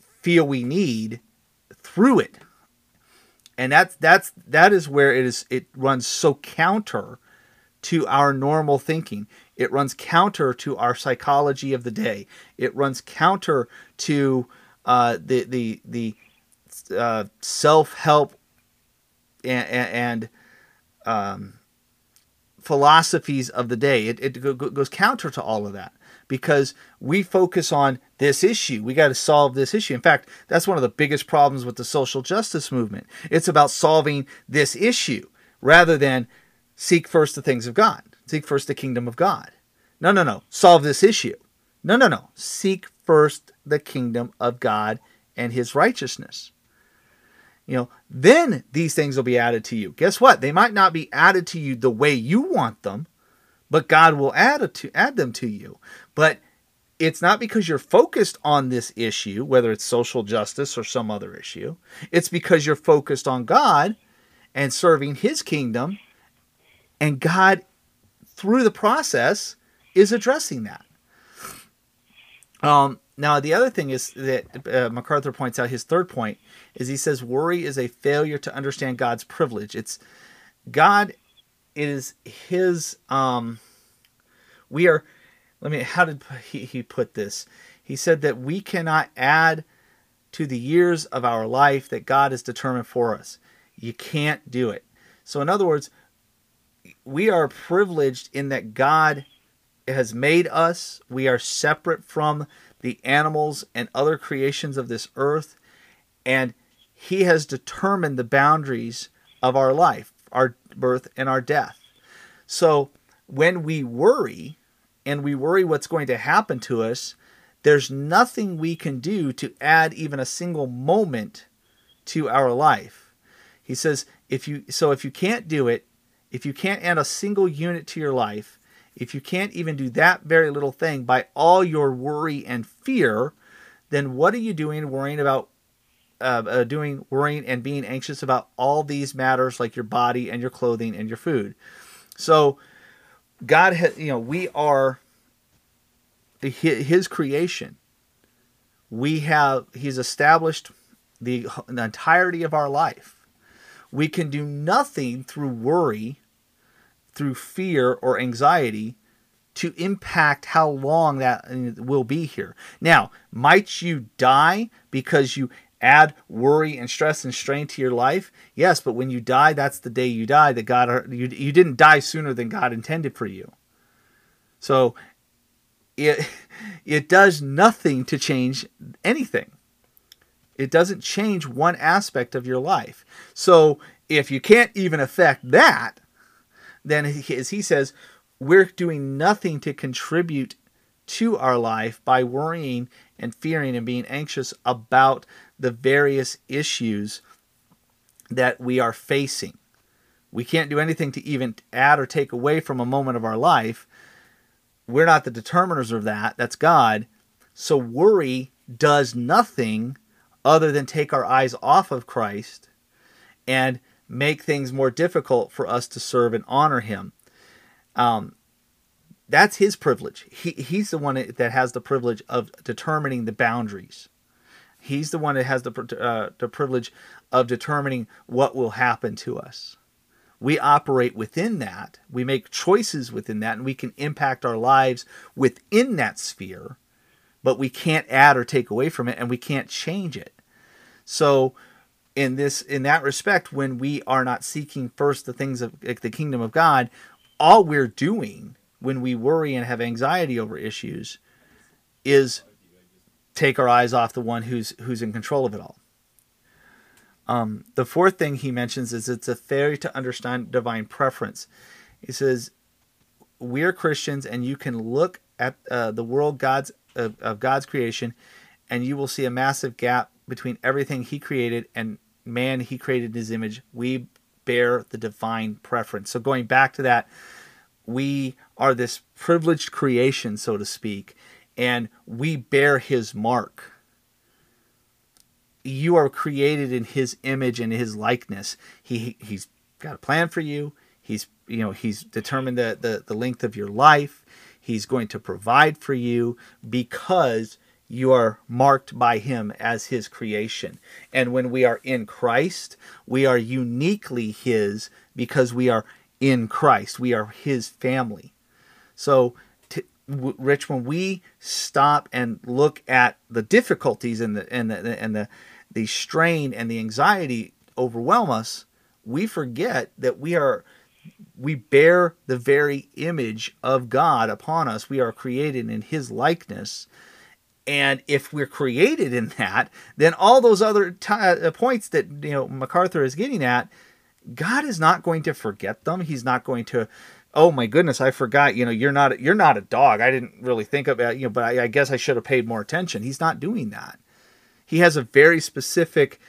feel we need through it. And that's that's that is where it is it runs so counter to our normal thinking. It runs counter to our psychology of the day. It runs counter to uh, the the the uh, self help and, and um, philosophies of the day. It, it goes counter to all of that because we focus on this issue. We got to solve this issue. In fact, that's one of the biggest problems with the social justice movement. It's about solving this issue rather than seek first the things of God, seek first the kingdom of God. No, no, no. Solve this issue. No, no, no. Seek first the kingdom of God and his righteousness you know, then these things will be added to you. Guess what? They might not be added to you the way you want them, but God will add to add them to you. But it's not because you're focused on this issue, whether it's social justice or some other issue. It's because you're focused on God and serving his kingdom and God through the process is addressing that. Um, now, the other thing is that uh, MacArthur points out his third point is he says worry is a failure to understand God's privilege. It's God is his um we are let me how did he, he put this? He said that we cannot add to the years of our life that God has determined for us. You can't do it. So in other words, we are privileged in that God has made us. We are separate from the animals and other creations of this earth. And He has determined the boundaries of our life, our birth, and our death. So when we worry and we worry what's going to happen to us, there's nothing we can do to add even a single moment to our life. He says, if you so if you can't do it, if you can't add a single unit to your life, if you can't even do that very little thing by all your worry and fear, then what are you doing worrying about uh, uh, doing worrying and being anxious about all these matters like your body and your clothing and your food. So God has, you know, we are his creation. We have he's established the, the entirety of our life. We can do nothing through worry through fear or anxiety to impact how long that uh, will be here. Now, might you die because you add worry and stress and strain to your life? Yes, but when you die, that's the day you die. That God, uh, you, you didn't die sooner than God intended for you. So, it it does nothing to change anything. It doesn't change one aspect of your life. So, if you can't even affect that, then as he says, we're doing nothing to contribute to our life by worrying and fearing and being anxious about the various issues that we are facing. We can't do anything to even add or take away from a moment of our life. We're not the determiners of that, that's God. So worry does nothing other than take our eyes off of Christ and make things more difficult for us to serve and honor him. Um, that's his privilege. He, he's the one that has the privilege of determining the boundaries. He's the one that has the, uh, the privilege of determining what will happen to us. We operate within that. We make choices within that, and we can impact our lives within that sphere. but we can't add or take away from it and we can't change it. So in this in that respect when we are not seeking first the things of the kingdom of God, all we're doing when we worry and have anxiety over issues is take our eyes off the one who's who's in control of it all. Um, the fourth thing he mentions is it's a failure to understand divine preference. He says, "We're Christians, and you can look at uh, the world God's of, of God's creation, and you will see a massive gap between everything He created and man He created in His image. We bear the divine preference. So going back to that, we are this privileged creation, so to speak, and we bear His mark." you are created in his image and his likeness. He he's got a plan for you. He's you know he's determined the, the, the length of your life. He's going to provide for you because you are marked by him as his creation. And when we are in Christ, we are uniquely his because we are in Christ. We are his family. So Rich, when we stop and look at the difficulties and the and the and the the strain and the anxiety overwhelm us, we forget that we are we bear the very image of God upon us. We are created in his likeness. And if we're created in that, then all those other t- uh, points that you know MacArthur is getting at, God is not going to forget them. He's not going to oh my goodness, I forgot. You know, you're not you're not a dog. I didn't really think about you know, but I, I guess I should have paid more attention. He's not doing that. He has a very specific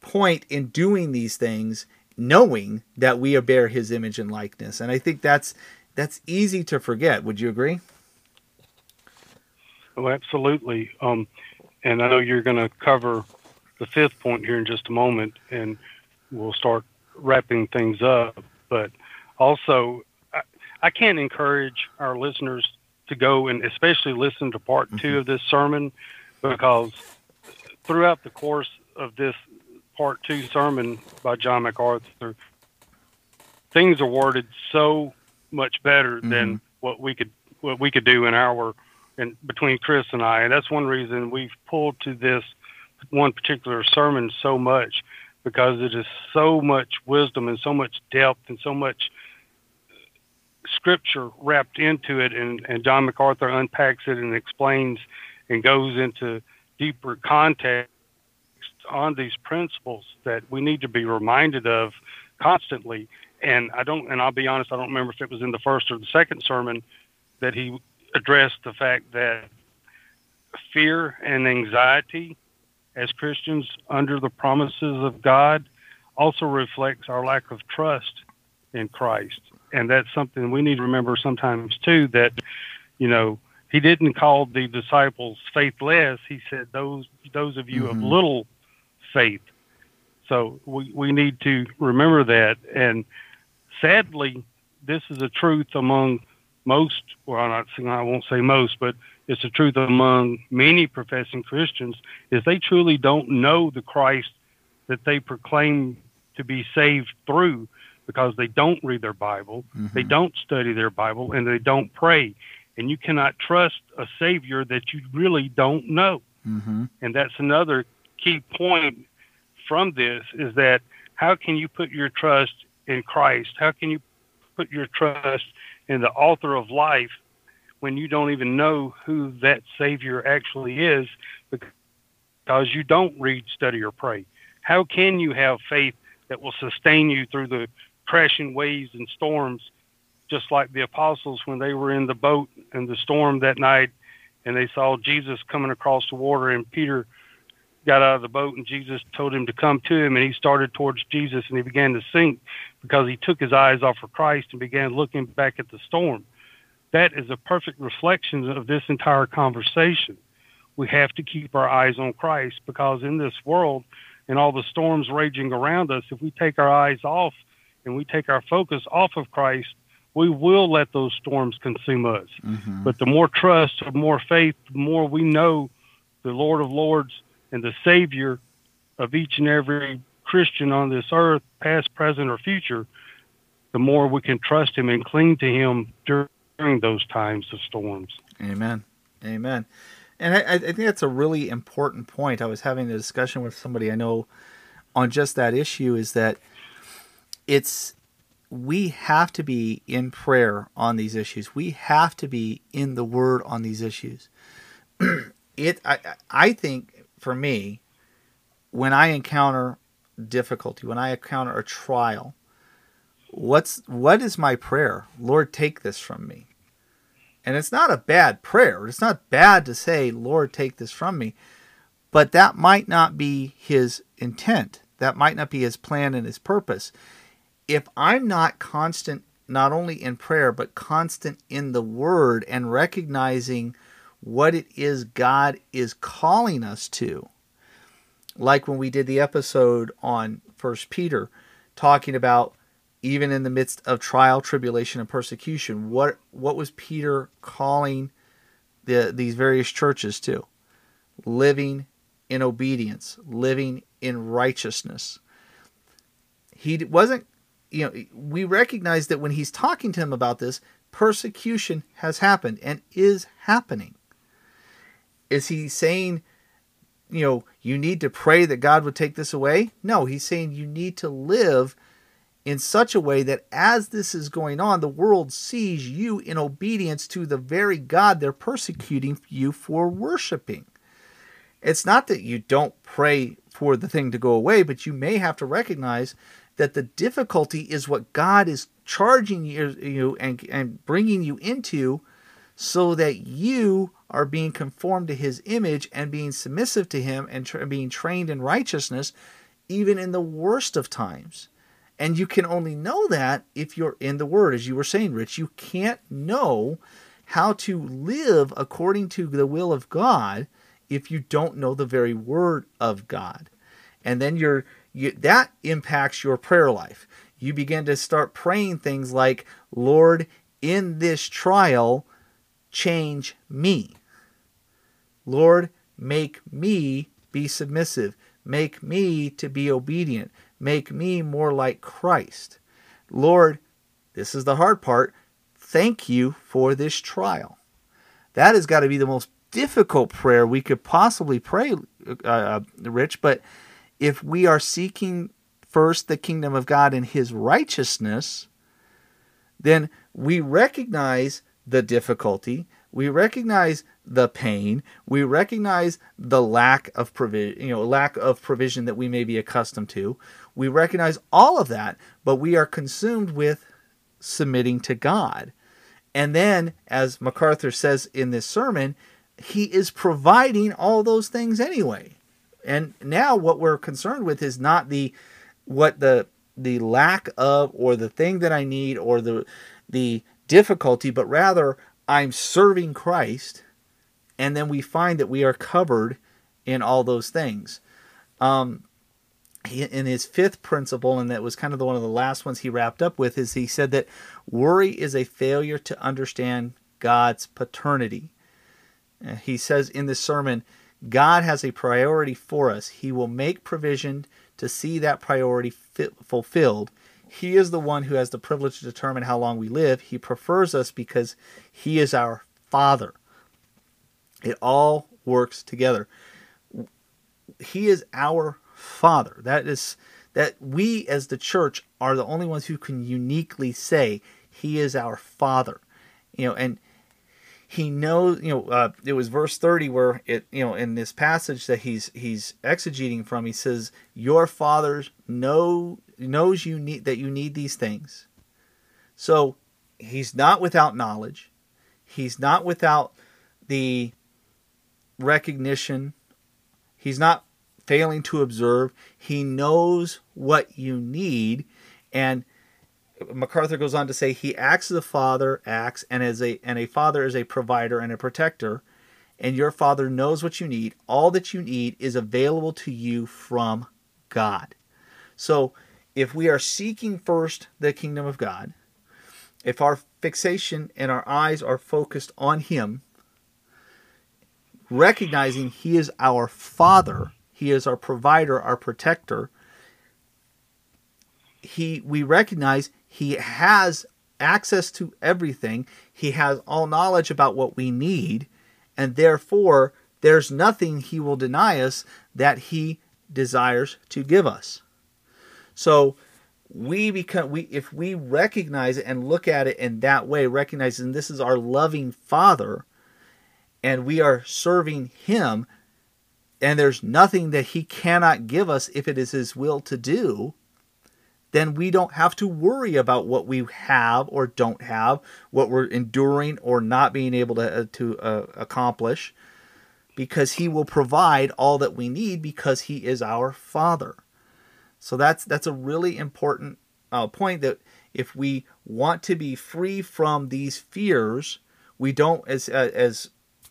point in doing these things, knowing that we bear His image and likeness, and I think that's that's easy to forget. Would you agree? Oh, absolutely. Um, and I know you're going to cover the fifth point here in just a moment, and we'll start wrapping things up. But also, I can't encourage our listeners to go and especially listen to part mm-hmm. two of this sermon because throughout the course of this part two sermon by John MacArthur, things are worded so much better mm-hmm. than what we could what we could do in our and between Chris and I, and that's one reason we've pulled to this one particular sermon so much because it is so much wisdom and so much depth and so much scripture wrapped into it, and, and John MacArthur unpacks it and explains and goes into deeper context on these principles that we need to be reminded of constantly. And I don't, and I'll be honest, I don't remember if it was in the first or the second sermon that he addressed the fact that fear and anxiety as Christians under the promises of God also reflects our lack of trust in Christ and that's something we need to remember sometimes too. That you know he didn't call the disciples faithless. He said those those of you mm-hmm. of little faith. So we we need to remember that. And sadly, this is a truth among most. Well, I'm not saying I won't say most, but it's the truth among many professing Christians is they truly don't know the Christ that they proclaim to be saved through because they don't read their Bible, mm-hmm. they don't study their Bible, and they don't pray. And you cannot trust a Savior that you really don't know. Mm-hmm. And that's another key point from this is that how can you put your trust in Christ? How can you put your trust in the author of life when you don't even know who that Savior actually is because you don't read, study, or pray? How can you have faith that will sustain you through the crashing waves and storms, just like the apostles when they were in the boat in the storm that night and they saw Jesus coming across the water and Peter got out of the boat and Jesus told him to come to him and he started towards Jesus and he began to sink because he took his eyes off of Christ and began looking back at the storm. That is a perfect reflection of this entire conversation. We have to keep our eyes on Christ because in this world and all the storms raging around us, if we take our eyes off and we take our focus off of Christ, we will let those storms consume us. Mm-hmm. But the more trust, the more faith, the more we know the Lord of Lords and the Savior of each and every Christian on this earth, past, present, or future, the more we can trust Him and cling to Him during those times of storms. Amen. Amen. And I, I think that's a really important point. I was having a discussion with somebody I know on just that issue is that it's we have to be in prayer on these issues. We have to be in the word on these issues. it I, I think for me when I encounter difficulty, when I encounter a trial, what's what is my prayer? Lord, take this from me. And it's not a bad prayer. It's not bad to say, Lord, take this from me. But that might not be his intent. That might not be his plan and his purpose. If I'm not constant, not only in prayer, but constant in the word and recognizing what it is God is calling us to, like when we did the episode on First Peter, talking about even in the midst of trial, tribulation, and persecution, what what was Peter calling the these various churches to? Living in obedience, living in righteousness. He wasn't, you know, we recognize that when he's talking to him about this, persecution has happened and is happening. Is he saying, you know, you need to pray that God would take this away? No, he's saying you need to live in such a way that as this is going on, the world sees you in obedience to the very God they're persecuting you for worshiping. It's not that you don't pray for the thing to go away, but you may have to recognize that the difficulty is what God is charging you, and, and bringing you into so that you are being conformed to his image and being submissive to him and tra- being trained in righteousness even in the worst of times. And you can only know that if you're in the Word. As you were saying, Rich, you can't know how to live according to the will of God if you don't know the very Word of God. And then you're, you, that impacts your prayer life. You begin to start praying things like, Lord, in this trial, change me. Lord, make me be submissive. Make me to be obedient. Make me more like Christ. Lord, this is the hard part. Thank you for this trial. That has got to be the most difficult prayer we could possibly pray, uh, uh, Rich. But if we are seeking first the kingdom of God and his righteousness, then we recognize the difficulty, we recognize the pain, we recognize the lack of provision, you know, lack of provision that we may be accustomed to. We recognize all of that, but we are consumed with submitting to God. And then, as MacArthur says in this sermon, he is providing all those things anyway. And now what we're concerned with is not the what the the lack of or the thing that I need or the the difficulty, but rather I'm serving Christ, and then we find that we are covered in all those things. Um, in his fifth principle, and that was kind of the one of the last ones he wrapped up with, is he said that worry is a failure to understand God's paternity. Uh, he says in this sermon, God has a priority for us. He will make provision to see that priority fulfilled. He is the one who has the privilege to determine how long we live. He prefers us because He is our Father. It all works together. He is our Father. That is that we as the church are the only ones who can uniquely say he is our Father. You know, and he knows. You know, uh, it was verse thirty where it. You know, in this passage that he's he's exegeting from, he says, "Your Father know knows you need that you need these things." So he's not without knowledge. He's not without the recognition. He's not failing to observe. He knows what you need. And MacArthur goes on to say he acts as a father acts, and as a and a father is a provider and a protector. And your father knows what you need. All that you need is available to you from God. So if we are seeking first the kingdom of God, if our fixation and our eyes are focused on Him, recognizing He is our Father, he is our provider, our protector. He we recognize he has access to everything. He has all knowledge about what we need, and therefore there's nothing he will deny us that he desires to give us. So we become we if we recognize it and look at it in that way, recognizing this is our loving father and we are serving him and there's nothing that he cannot give us if it is his will to do, then we don't have to worry about what we have or don't have, what we're enduring or not being able to, uh, to uh, accomplish, because he will provide all that we need because he is our father. So that's that's a really important uh, point that if we want to be free from these fears, we don't as uh, as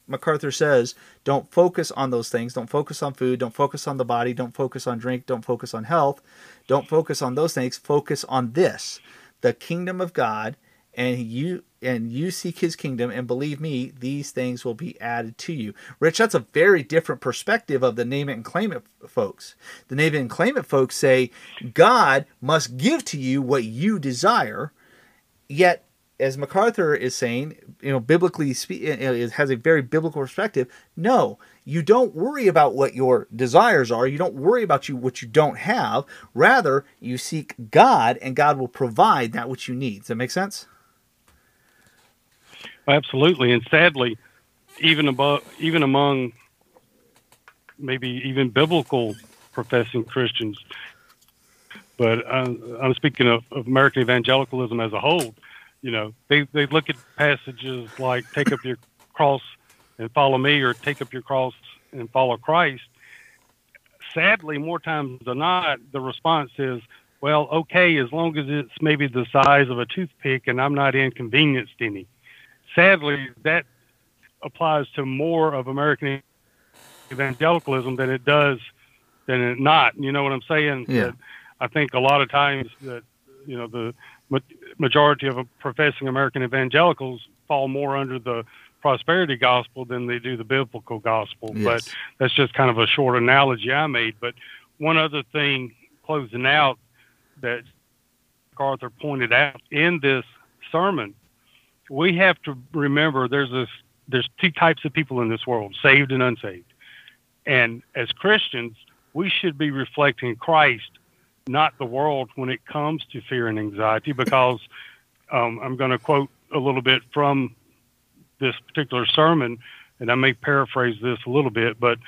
MacArthur says, don't focus on those things. Don't focus on food. Don't focus on the body. Don't focus on drink. Don't focus on health. Don't focus on those things. Focus on this, the kingdom of God, and you and you seek His kingdom. And believe me, these things will be added to you. Rich, that's a very different perspective of the name it and claim it folks. The name it and claim it folks say God must give to you what you desire, yet as MacArthur is saying, you know, biblically has a very biblical perspective. No, you don't worry about what your desires are. You don't worry about you what you don't have. Rather, you seek God, and God will provide that which you need. Does that make sense? Absolutely, and sadly, even above, even among maybe even biblical professing Christians, but I'm, I'm speaking of American evangelicalism as a whole you know, they, they look at passages like take up your cross and follow me or take up your cross and follow Christ. Sadly, more times than not, the response is, well, okay, as long as it's maybe the size of a toothpick and I'm not inconvenienced any. Sadly, that applies to more of American evangelicalism than it does than it not. You know what I'm saying? Yeah. I think a lot of times that you know the majority of professing American evangelicals fall more under the prosperity gospel than they do the biblical gospel. Yes. But that's just kind of a short analogy I made. But one other thing closing out that Arthur pointed out in this sermon, we have to remember there's this there's two types of people in this world, saved and unsaved. And as Christians, we should be reflecting Christ not the world when it comes to fear and anxiety because um, I'm going to quote a little bit from this particular sermon, and I may paraphrase this a little bit, but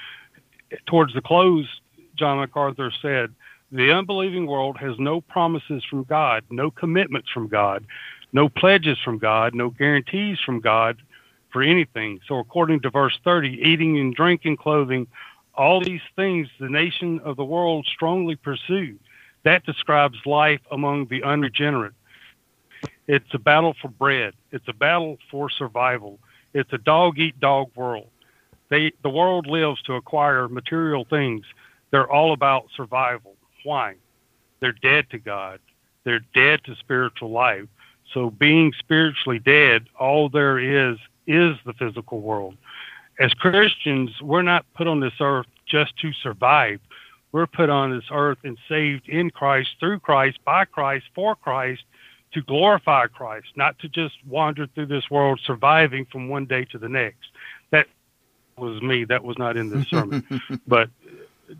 towards the close, John MacArthur said, The unbelieving world has no promises from God, no commitments from God, no pledges from God, no guarantees from God for anything. So, according to verse 30, eating and drinking, clothing, all these things the nation of the world strongly pursue. That describes life among the unregenerate. It's a battle for bread. It's a battle for survival. It's a dog eat dog world. They, the world lives to acquire material things. They're all about survival. Why? They're dead to God. They're dead to spiritual life. So being spiritually dead, all there is is the physical world. As Christians, we're not put on this earth just to survive we're put on this earth and saved in Christ, through Christ, by Christ, for Christ, to glorify Christ, not to just wander through this world surviving from one day to the next. That was me. That was not in this sermon. but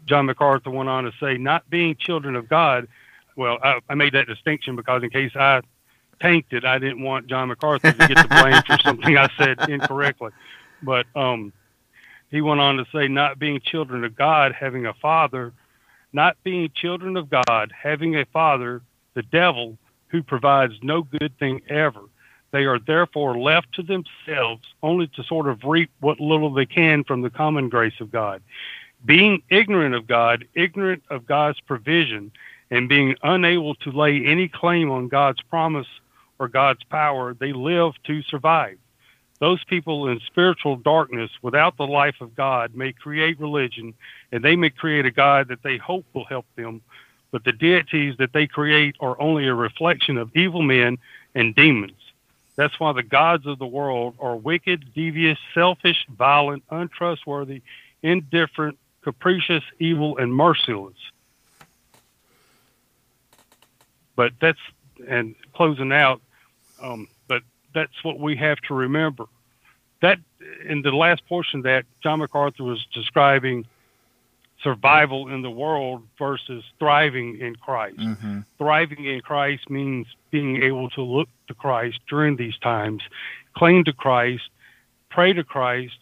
John MacArthur went on to say, not being children of God. Well, I, I made that distinction because in case I tanked it, I didn't want John MacArthur to get the blame for something I said incorrectly. But um, he went on to say, not being children of God, having a father not being children of God, having a father, the devil, who provides no good thing ever. They are therefore left to themselves only to sort of reap what little they can from the common grace of God. Being ignorant of God, ignorant of God's provision, and being unable to lay any claim on God's promise or God's power, they live to survive. Those people in spiritual darkness without the life of God may create religion and they may create a God that they hope will help them, but the deities that they create are only a reflection of evil men and demons. That's why the gods of the world are wicked, devious, selfish, violent, untrustworthy, indifferent, capricious, evil, and merciless. But that's, and closing out, um, that's what we have to remember. that in the last portion of that, John MacArthur was describing survival in the world versus thriving in Christ. Mm-hmm. Thriving in Christ means being able to look to Christ during these times, cling to Christ, pray to Christ,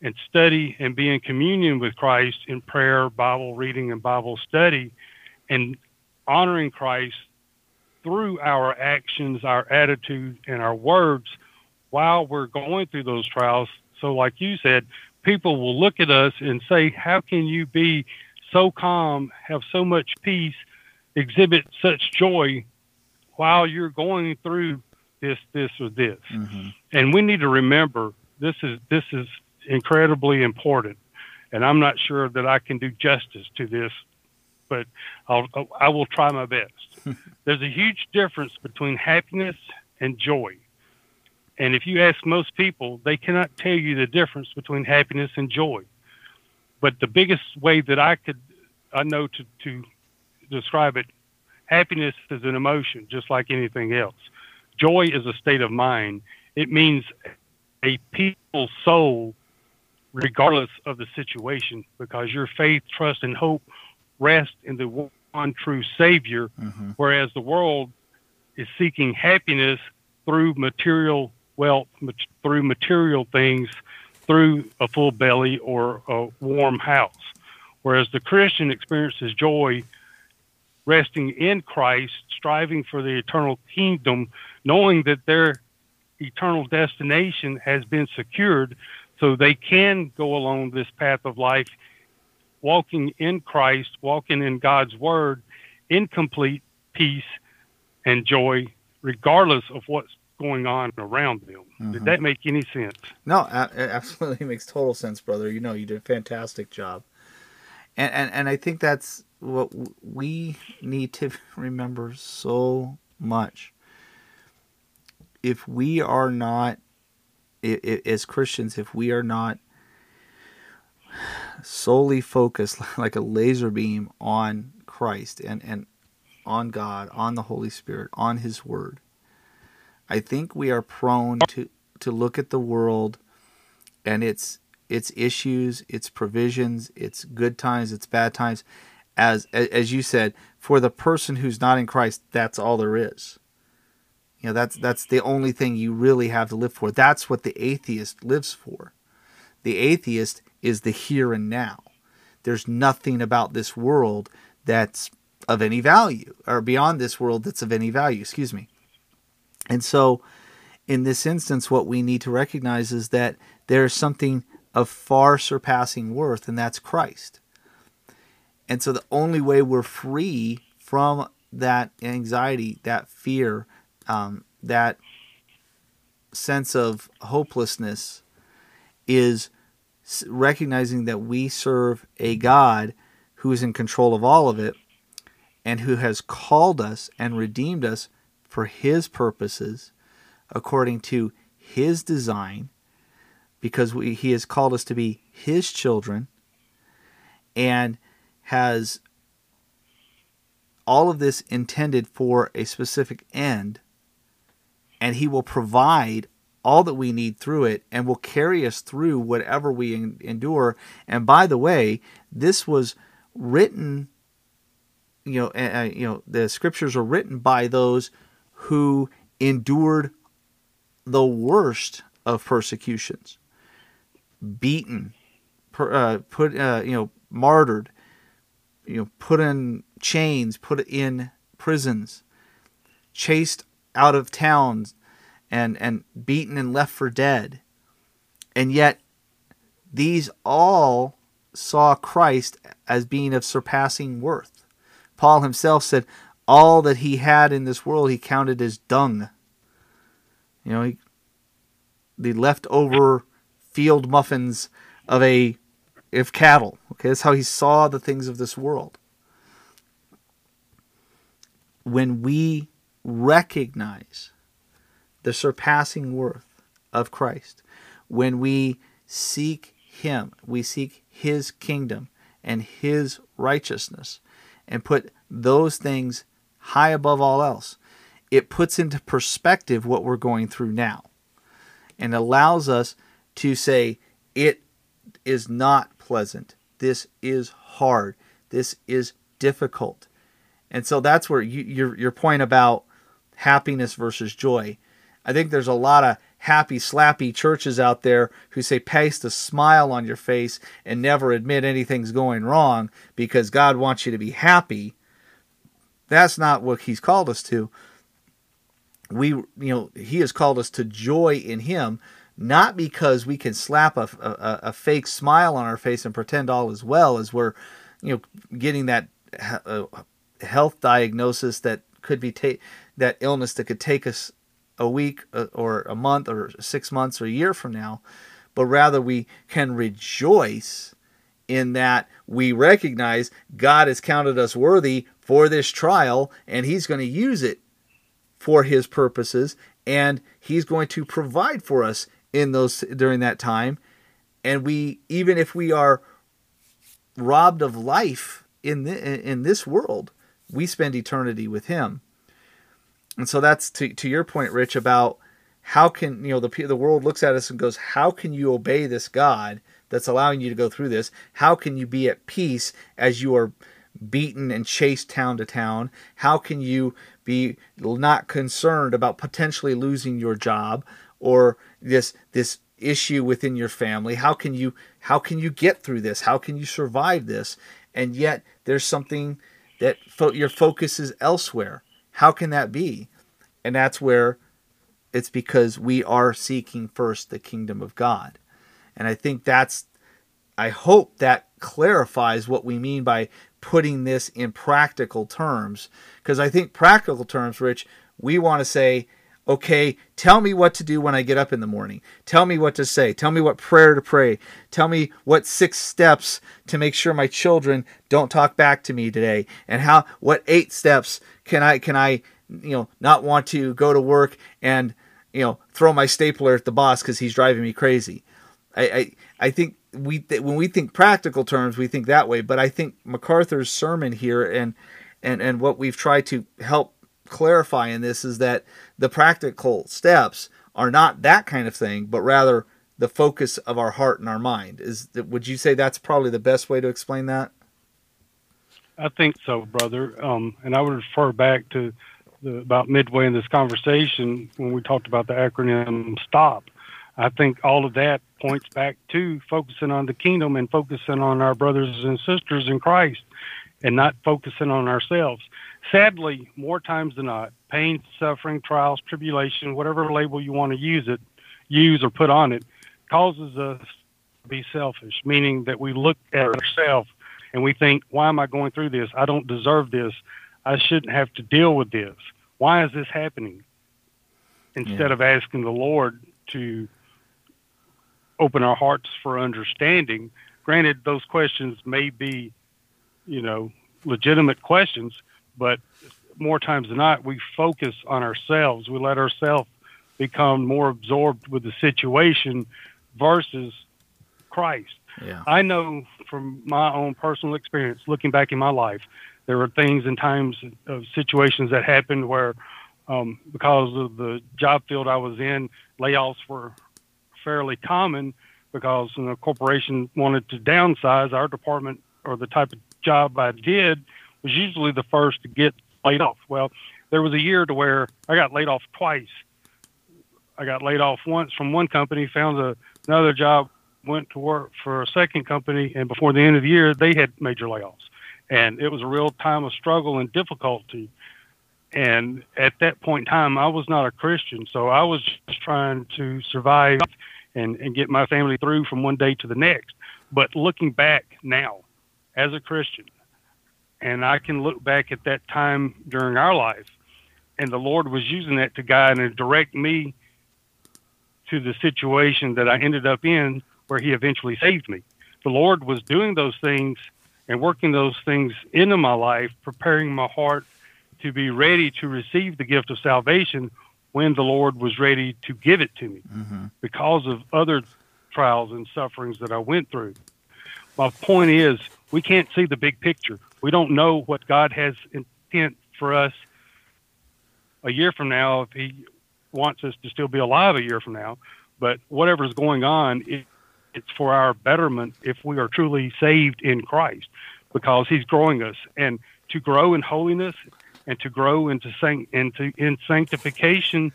and study and be in communion with Christ in prayer, Bible reading, and Bible study, and honoring Christ through our actions, our attitude, and our words while we're going through those trials. So, like you said, people will look at us and say, How can you be so calm, have so much peace, exhibit such joy while you're going through this, this, or this? Mm-hmm. And we need to remember this is this is incredibly important. And I'm not sure that I can do justice to this, but I'll, I will try my best. There's a huge difference between happiness and joy. And if you ask most people, they cannot tell you the difference between happiness and joy. But the biggest way that I could, I know to, to describe it, happiness is an emotion, just like anything else. Joy is a state of mind. It means a peaceful soul, regardless of the situation, because your faith, trust, and hope rest in the one true Savior, Mm-hmm. whereas the world is seeking happiness through material wealth, through material things, through a full belly or a warm house. Whereas the Christian experiences joy resting in Christ, striving for the eternal kingdom, knowing that their eternal destination has been secured so they can go along this path of life, walking in Christ, walking in God's word, in complete peace and joy, regardless of what's going on around them. Did Mhm. that make any sense? No, it absolutely makes total sense, brother. You know, you did a fantastic job. And, and and I think that's what we need to remember so much. If we are not, as Christians, if we are not solely focused like a laser beam on Christ and, and on God, on the Holy Spirit, on His Word, I think we are prone to, to look at the world and its its issues, its provisions, its good times, its bad times, as as you said, for the person who's not in Christ, that's all there is. You know, that's that's the only thing you really have to live for. That's what the atheist lives for. The atheist is the here and now. There's nothing about this world that's of any value, or beyond this world that's of any value. Excuse me. And so, in this instance, what we need to recognize is that there is something of far surpassing worth, and that's Christ. And so, the only way we're free from that anxiety, that fear, um, that sense of hopelessness is recognizing that we serve a God who is in control of all of it and who has called us and redeemed us for his purposes according to his design because we, he has called us to be his children and has all of this intended for a specific end and he will provide all that we need through it and will carry us through whatever we en- endure. And by the way this was written you know uh, you know the scriptures are written by those who endured the worst of persecutions. Beaten per, uh, put uh, you know martyred you know put in chains put in prisons chased out of towns and and beaten and left for dead. And yet these all saw Christ as being of surpassing worth. Paul himself said all that he had in this world he counted as dung. You know he, the leftover field muffins of a of cattle. Okay that's how he saw the things of this world. When we recognize the surpassing worth of Christ, when we seek Him, we seek His kingdom and His righteousness, and put those things high above all else, it puts into perspective what we're going through now and allows us to say, it is not pleasant. This is hard. This is difficult. And so that's where you, your, your point about happiness versus joy. I think there's a lot of happy, slappy churches out there who say paste a smile on your face and never admit anything's going wrong because God wants you to be happy. That's not what He's called us to. We, you know, He has called us to joy in Him, not because we can slap a, a, a fake smile on our face and pretend all is well as we're, you know, getting that uh, health diagnosis that could be ta- that illness that could take us a week uh, or a month or six months or a year from now, but rather we can rejoice in that we recognize God has counted us worthy for this trial and He's going to use it for His purposes and He's going to provide for us in those during that time. And we, even if we are robbed of life in the, in this world, we spend eternity with Him. And so that's to, to your point, Rich, about how can you know the the world looks at us and goes, how can you obey this God that's allowing you to go through this? How can you be at peace as you are beaten and chased town to town? How can you be not concerned about potentially losing your job or this this issue within your family? How can you how can you get through this? How can you survive this? And yet there's something that fo- your focus is elsewhere how can that be? And that's where it's because we are seeking first the kingdom of God. And I think that's, I hope that clarifies what we mean by putting this in practical terms. Because I think practical terms, Rich, we want to say, okay, tell me what to do when I get up in the morning. Tell me what to say. Tell me what prayer to pray. Tell me what six steps to make sure my children don't talk back to me today. And how what eight steps can I can I you know not want to go to work and you know throw my stapler at the boss because he's driving me crazy. I, I I think we th- when we think practical terms we think that way, but I think MacArthur's sermon here and and and what we've tried to help clarify in this is that the practical steps are not that kind of thing, but rather the focus of our heart and our mind. Is that, would you say that's probably the best way to explain that? I think so, brother. Um, and I would refer back to the, about midway in this conversation when we talked about the acronym STOP. I think all of that points back to focusing on the kingdom and focusing on our brothers and sisters in Christ and not focusing on ourselves. Sadly, more times than not, pain, suffering, trials, tribulation, whatever label you want to use it, use or put on it, causes us to be selfish, meaning that we look at ourselves and we think, why am I going through this? I don't deserve this. I shouldn't have to deal with this. Why is this happening? Instead yeah. of asking the Lord to open our hearts for understanding, granted, those questions may be, you know, legitimate questions, but more times than not, we focus on ourselves. We let ourselves become more absorbed with the situation versus Christ. Yeah. I know from my own personal experience, looking back in my life, there were things and times of situations that happened where, um, because of the job field I was in, layoffs were fairly common because you know, corporation wanted to downsize. Our department or the type of job I did was usually the first to get laid off. Well, there was a year to where I got laid off twice. I got laid off once from one company, found a, another job went to work for a second company, and before the end of the year, they had major layoffs, and it was a real time of struggle and difficulty. And at that point in time, I was not a Christian, so I was just trying to survive and, and get my family through from one day to the next. But looking back now, as a Christian, and I can look back at that time during our life, and the Lord was using that to guide and direct me to the situation that I ended up in where he eventually saved me. The Lord was doing those things and working those things into my life, preparing my heart to be ready to receive the gift of salvation when the Lord was ready to give it to me mm-hmm. because of other trials and sufferings that I went through. My point is, we can't see the big picture. We don't know what God has intent for us a year from now if He wants us to still be alive a year from now But whatever's going on, it, it's for our betterment if we are truly saved in Christ, because He's growing us, and to grow in holiness and to grow into into in sanctification.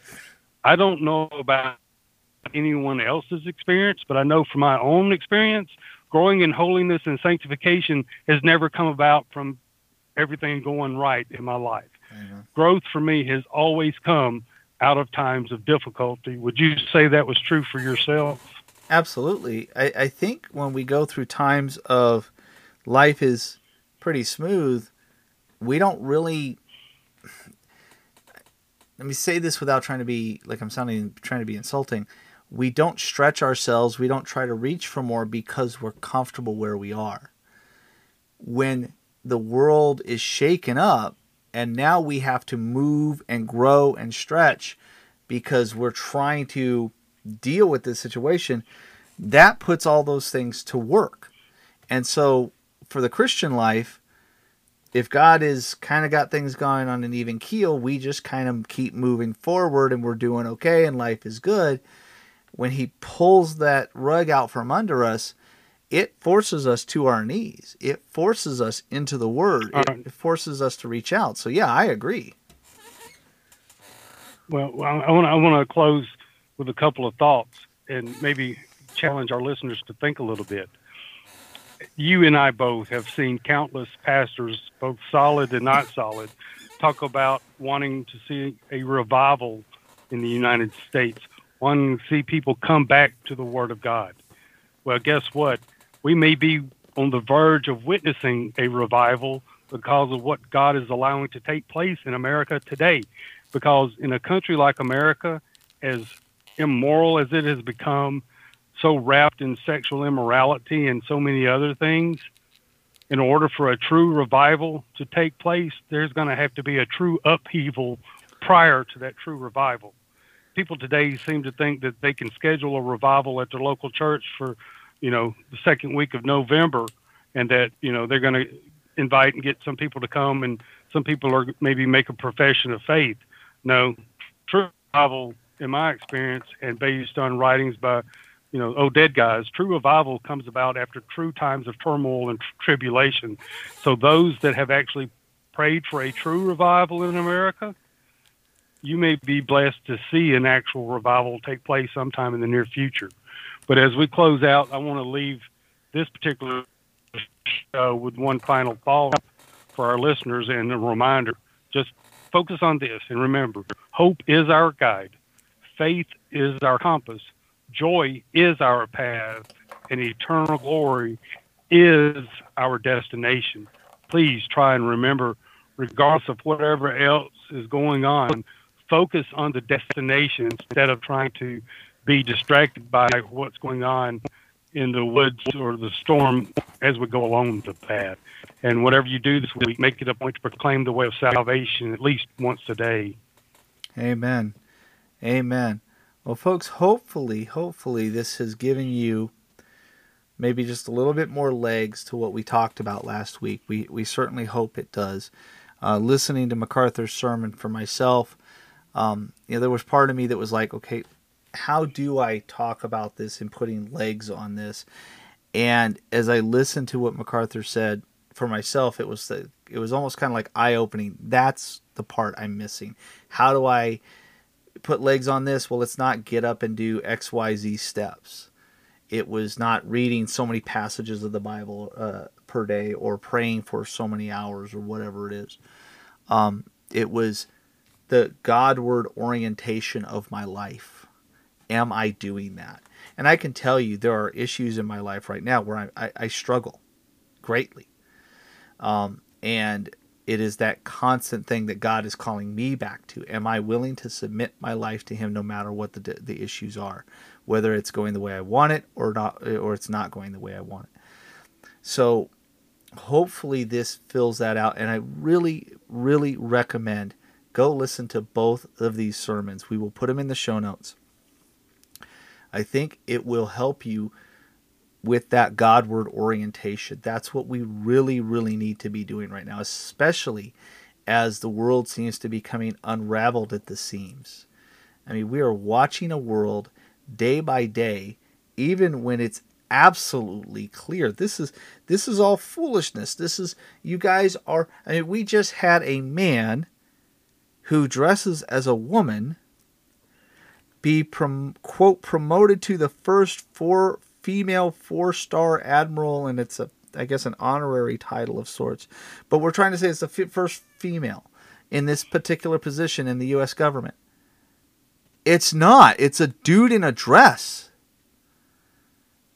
I don't know about anyone else's experience, but I know from my own experience, growing in holiness and sanctification has never come about from everything going right in my life. Mm-hmm. Growth for me has always come out of times of difficulty. Would you say that was true for yourself? Absolutely. I, I think when we go through times of life is pretty smooth, we don't really let me say this without trying to be like I'm sounding trying to be insulting. We don't stretch ourselves, we don't try to reach for more because we're comfortable where we are. When the world is shaken up and now we have to move and grow and stretch because we're trying to deal with this situation, that puts all those things to work. And so for the Christian life, if God is kind of got things going on an even keel, we just kind of keep moving forward and we're doing okay and life is good. When He pulls that rug out from under us, it forces us to our knees. It forces us into the Word. It forces us to reach out. So yeah, I agree. Well, I want I want to close with a couple of thoughts and maybe challenge our listeners to think a little bit you and I both have seen countless pastors, both solid and not solid, talk about wanting to see a revival in the United States, wanting to see people come back to the Word of God. Well, guess what? We may be on the verge of witnessing a revival because of what God is allowing to take place in America today. Because in a country like America, as immoral as it has become, so wrapped in sexual immorality and so many other things. In order for a true revival to take place, there's going to have to be a true upheaval prior to that true revival. People today seem to think that they can schedule a revival at their local church for, you know, the second week of November, and that you know they're going to invite and get some people to come, and some people are maybe make a profession of faith. No, true revival, in my experience, and based on writings by you know, oh, dead guys. True revival comes about after true times of turmoil and tribulation. So those that have actually prayed for a true revival in America, you may be blessed to see an actual revival take place sometime in the near future. But as we close out, I want to leave this particular show with one final thought for our listeners and a reminder. Just focus on this and remember hope is our guide, faith is our compass, joy is our path and eternal glory is our destination. Please try and remember, regardless of whatever else is going on, focus on the destination instead of trying to be distracted by what's going on in the woods or the storm as we go along the path. And whatever you do this week, make it a point to proclaim the way of salvation at least once a day. Amen. Amen. Well, folks, hopefully, hopefully, this has given you maybe just a little bit more legs to what we talked about last week. We, we certainly hope it does. Uh, listening to MacArthur's sermon for myself, um, you know, there was part of me that was like, okay, how do I talk about this and putting legs on this? And as I listened to what MacArthur said for myself, it was the, it was almost kind of like eye opening. That's the part I'm missing. How do I put legs on this? Well, it's not get up and do XYZ steps. It was not reading so many passages of the Bible uh, per day or praying for so many hours or whatever it is. Um, it was the Godward orientation of my life. Am I doing that? And I can tell you there are issues in my life right now where I, I, I struggle greatly. Um, and it is that constant thing that God is calling me back to. Am I willing to submit my life to Him no matter what the the issues are, whether it's going the way I want it or not, or it's not going the way I want it? So, hopefully, this fills that out. And I really, really recommend go listen to both of these sermons. We will put them in the show notes. I think it will help you with that Godward orientation. That's what we really, really need to be doing right now, especially as the world seems to be coming unraveled at the seams. I mean, we are watching a world day by day, even when it's absolutely clear. This is this is all foolishness. This is you guys are I mean we just had a man who dresses as a woman be prom, quote promoted to the first four female four-star admiral and it's a I guess an honorary title of sorts. But we're trying to say it's the first female in this particular position in the US government. It's not. It's a dude in a dress.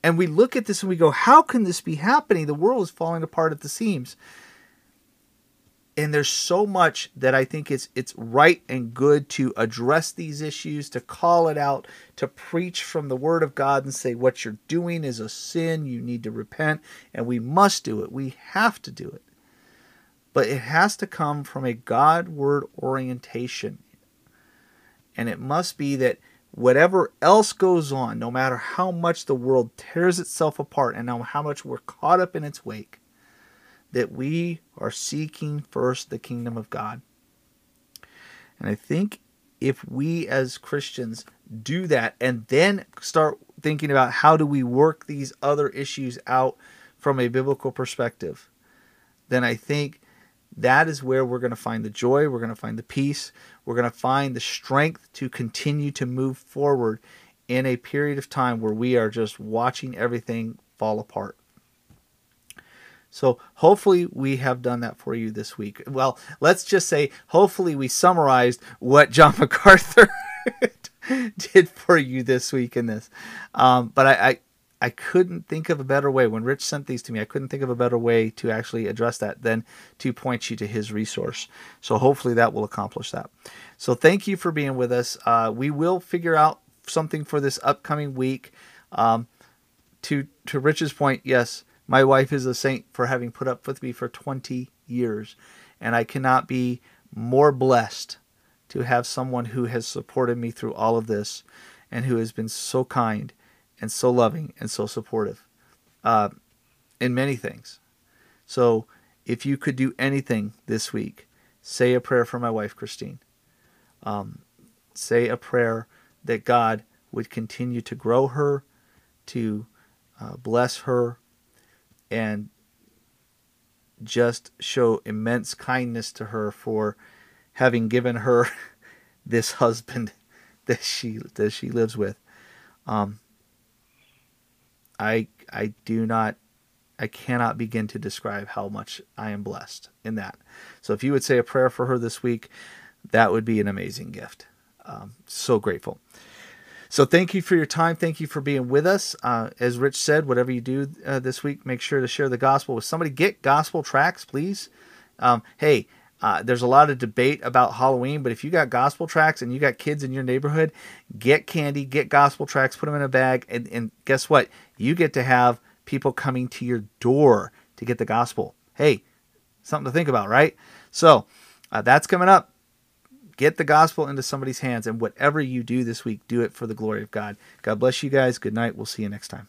And we look at this and we go, how can this be happening? The world is falling apart at the seams. And there's so much that I think it's it's right and good to address these issues, to call it out, to preach from the word of God and say what you're doing is a sin, you need to repent, and we must do it. We have to do it. But it has to come from a Godward orientation. And it must be that whatever else goes on, no matter how much the world tears itself apart and how much we're caught up in its wake, that we are seeking first the kingdom of God. And I think if we as Christians do that and then start thinking about how do we work these other issues out from a biblical perspective, then I think that is where we're going to find the joy, we're going to find the peace, we're going to find the strength to continue to move forward in a period of time where we are just watching everything fall apart. So, hopefully, we have done that for you this week. Well, let's just say, hopefully, we summarized what John MacArthur did for you this week in this. Um, but I, I, I couldn't think of a better way. When Rich sent these to me, I couldn't think of a better way to actually address that than to point you to his resource. So hopefully that will accomplish that. So thank you for being with us. Uh, we will figure out something for this upcoming week. Um, to to Rich's point, yes, my wife is a saint for having put up with me for 20 years, and I cannot be more blessed to have someone who has supported me through all of this and who has been so kind and so loving and so supportive uh, in many things. So if you could do anything this week, say a prayer for my wife, Christine. Um, say a prayer that God would continue to grow her, to uh, bless her, and just show immense kindness to her for having given her this husband that she that she lives with. Um, I I do not I cannot begin to describe how much I am blessed in that. So if you would say a prayer for her this week, that would be an amazing gift. Um, so grateful. So thank you for your time. Thank you for being with us. Uh, as Rich said, whatever you do uh, this week, make sure to share the gospel with somebody. Get gospel tracts, please. Um, hey, uh, there's a lot of debate about Halloween, but if you got gospel tracts and you got kids in your neighborhood, get candy, get gospel tracts, put them in a bag, and, and guess what? You get to have people coming to your door to get the gospel. Hey, something to think about, right? So uh, that's coming up. Get the gospel into somebody's hands, and whatever you do this week, do it for the glory of God. God bless you guys. Good night. We'll see you next time.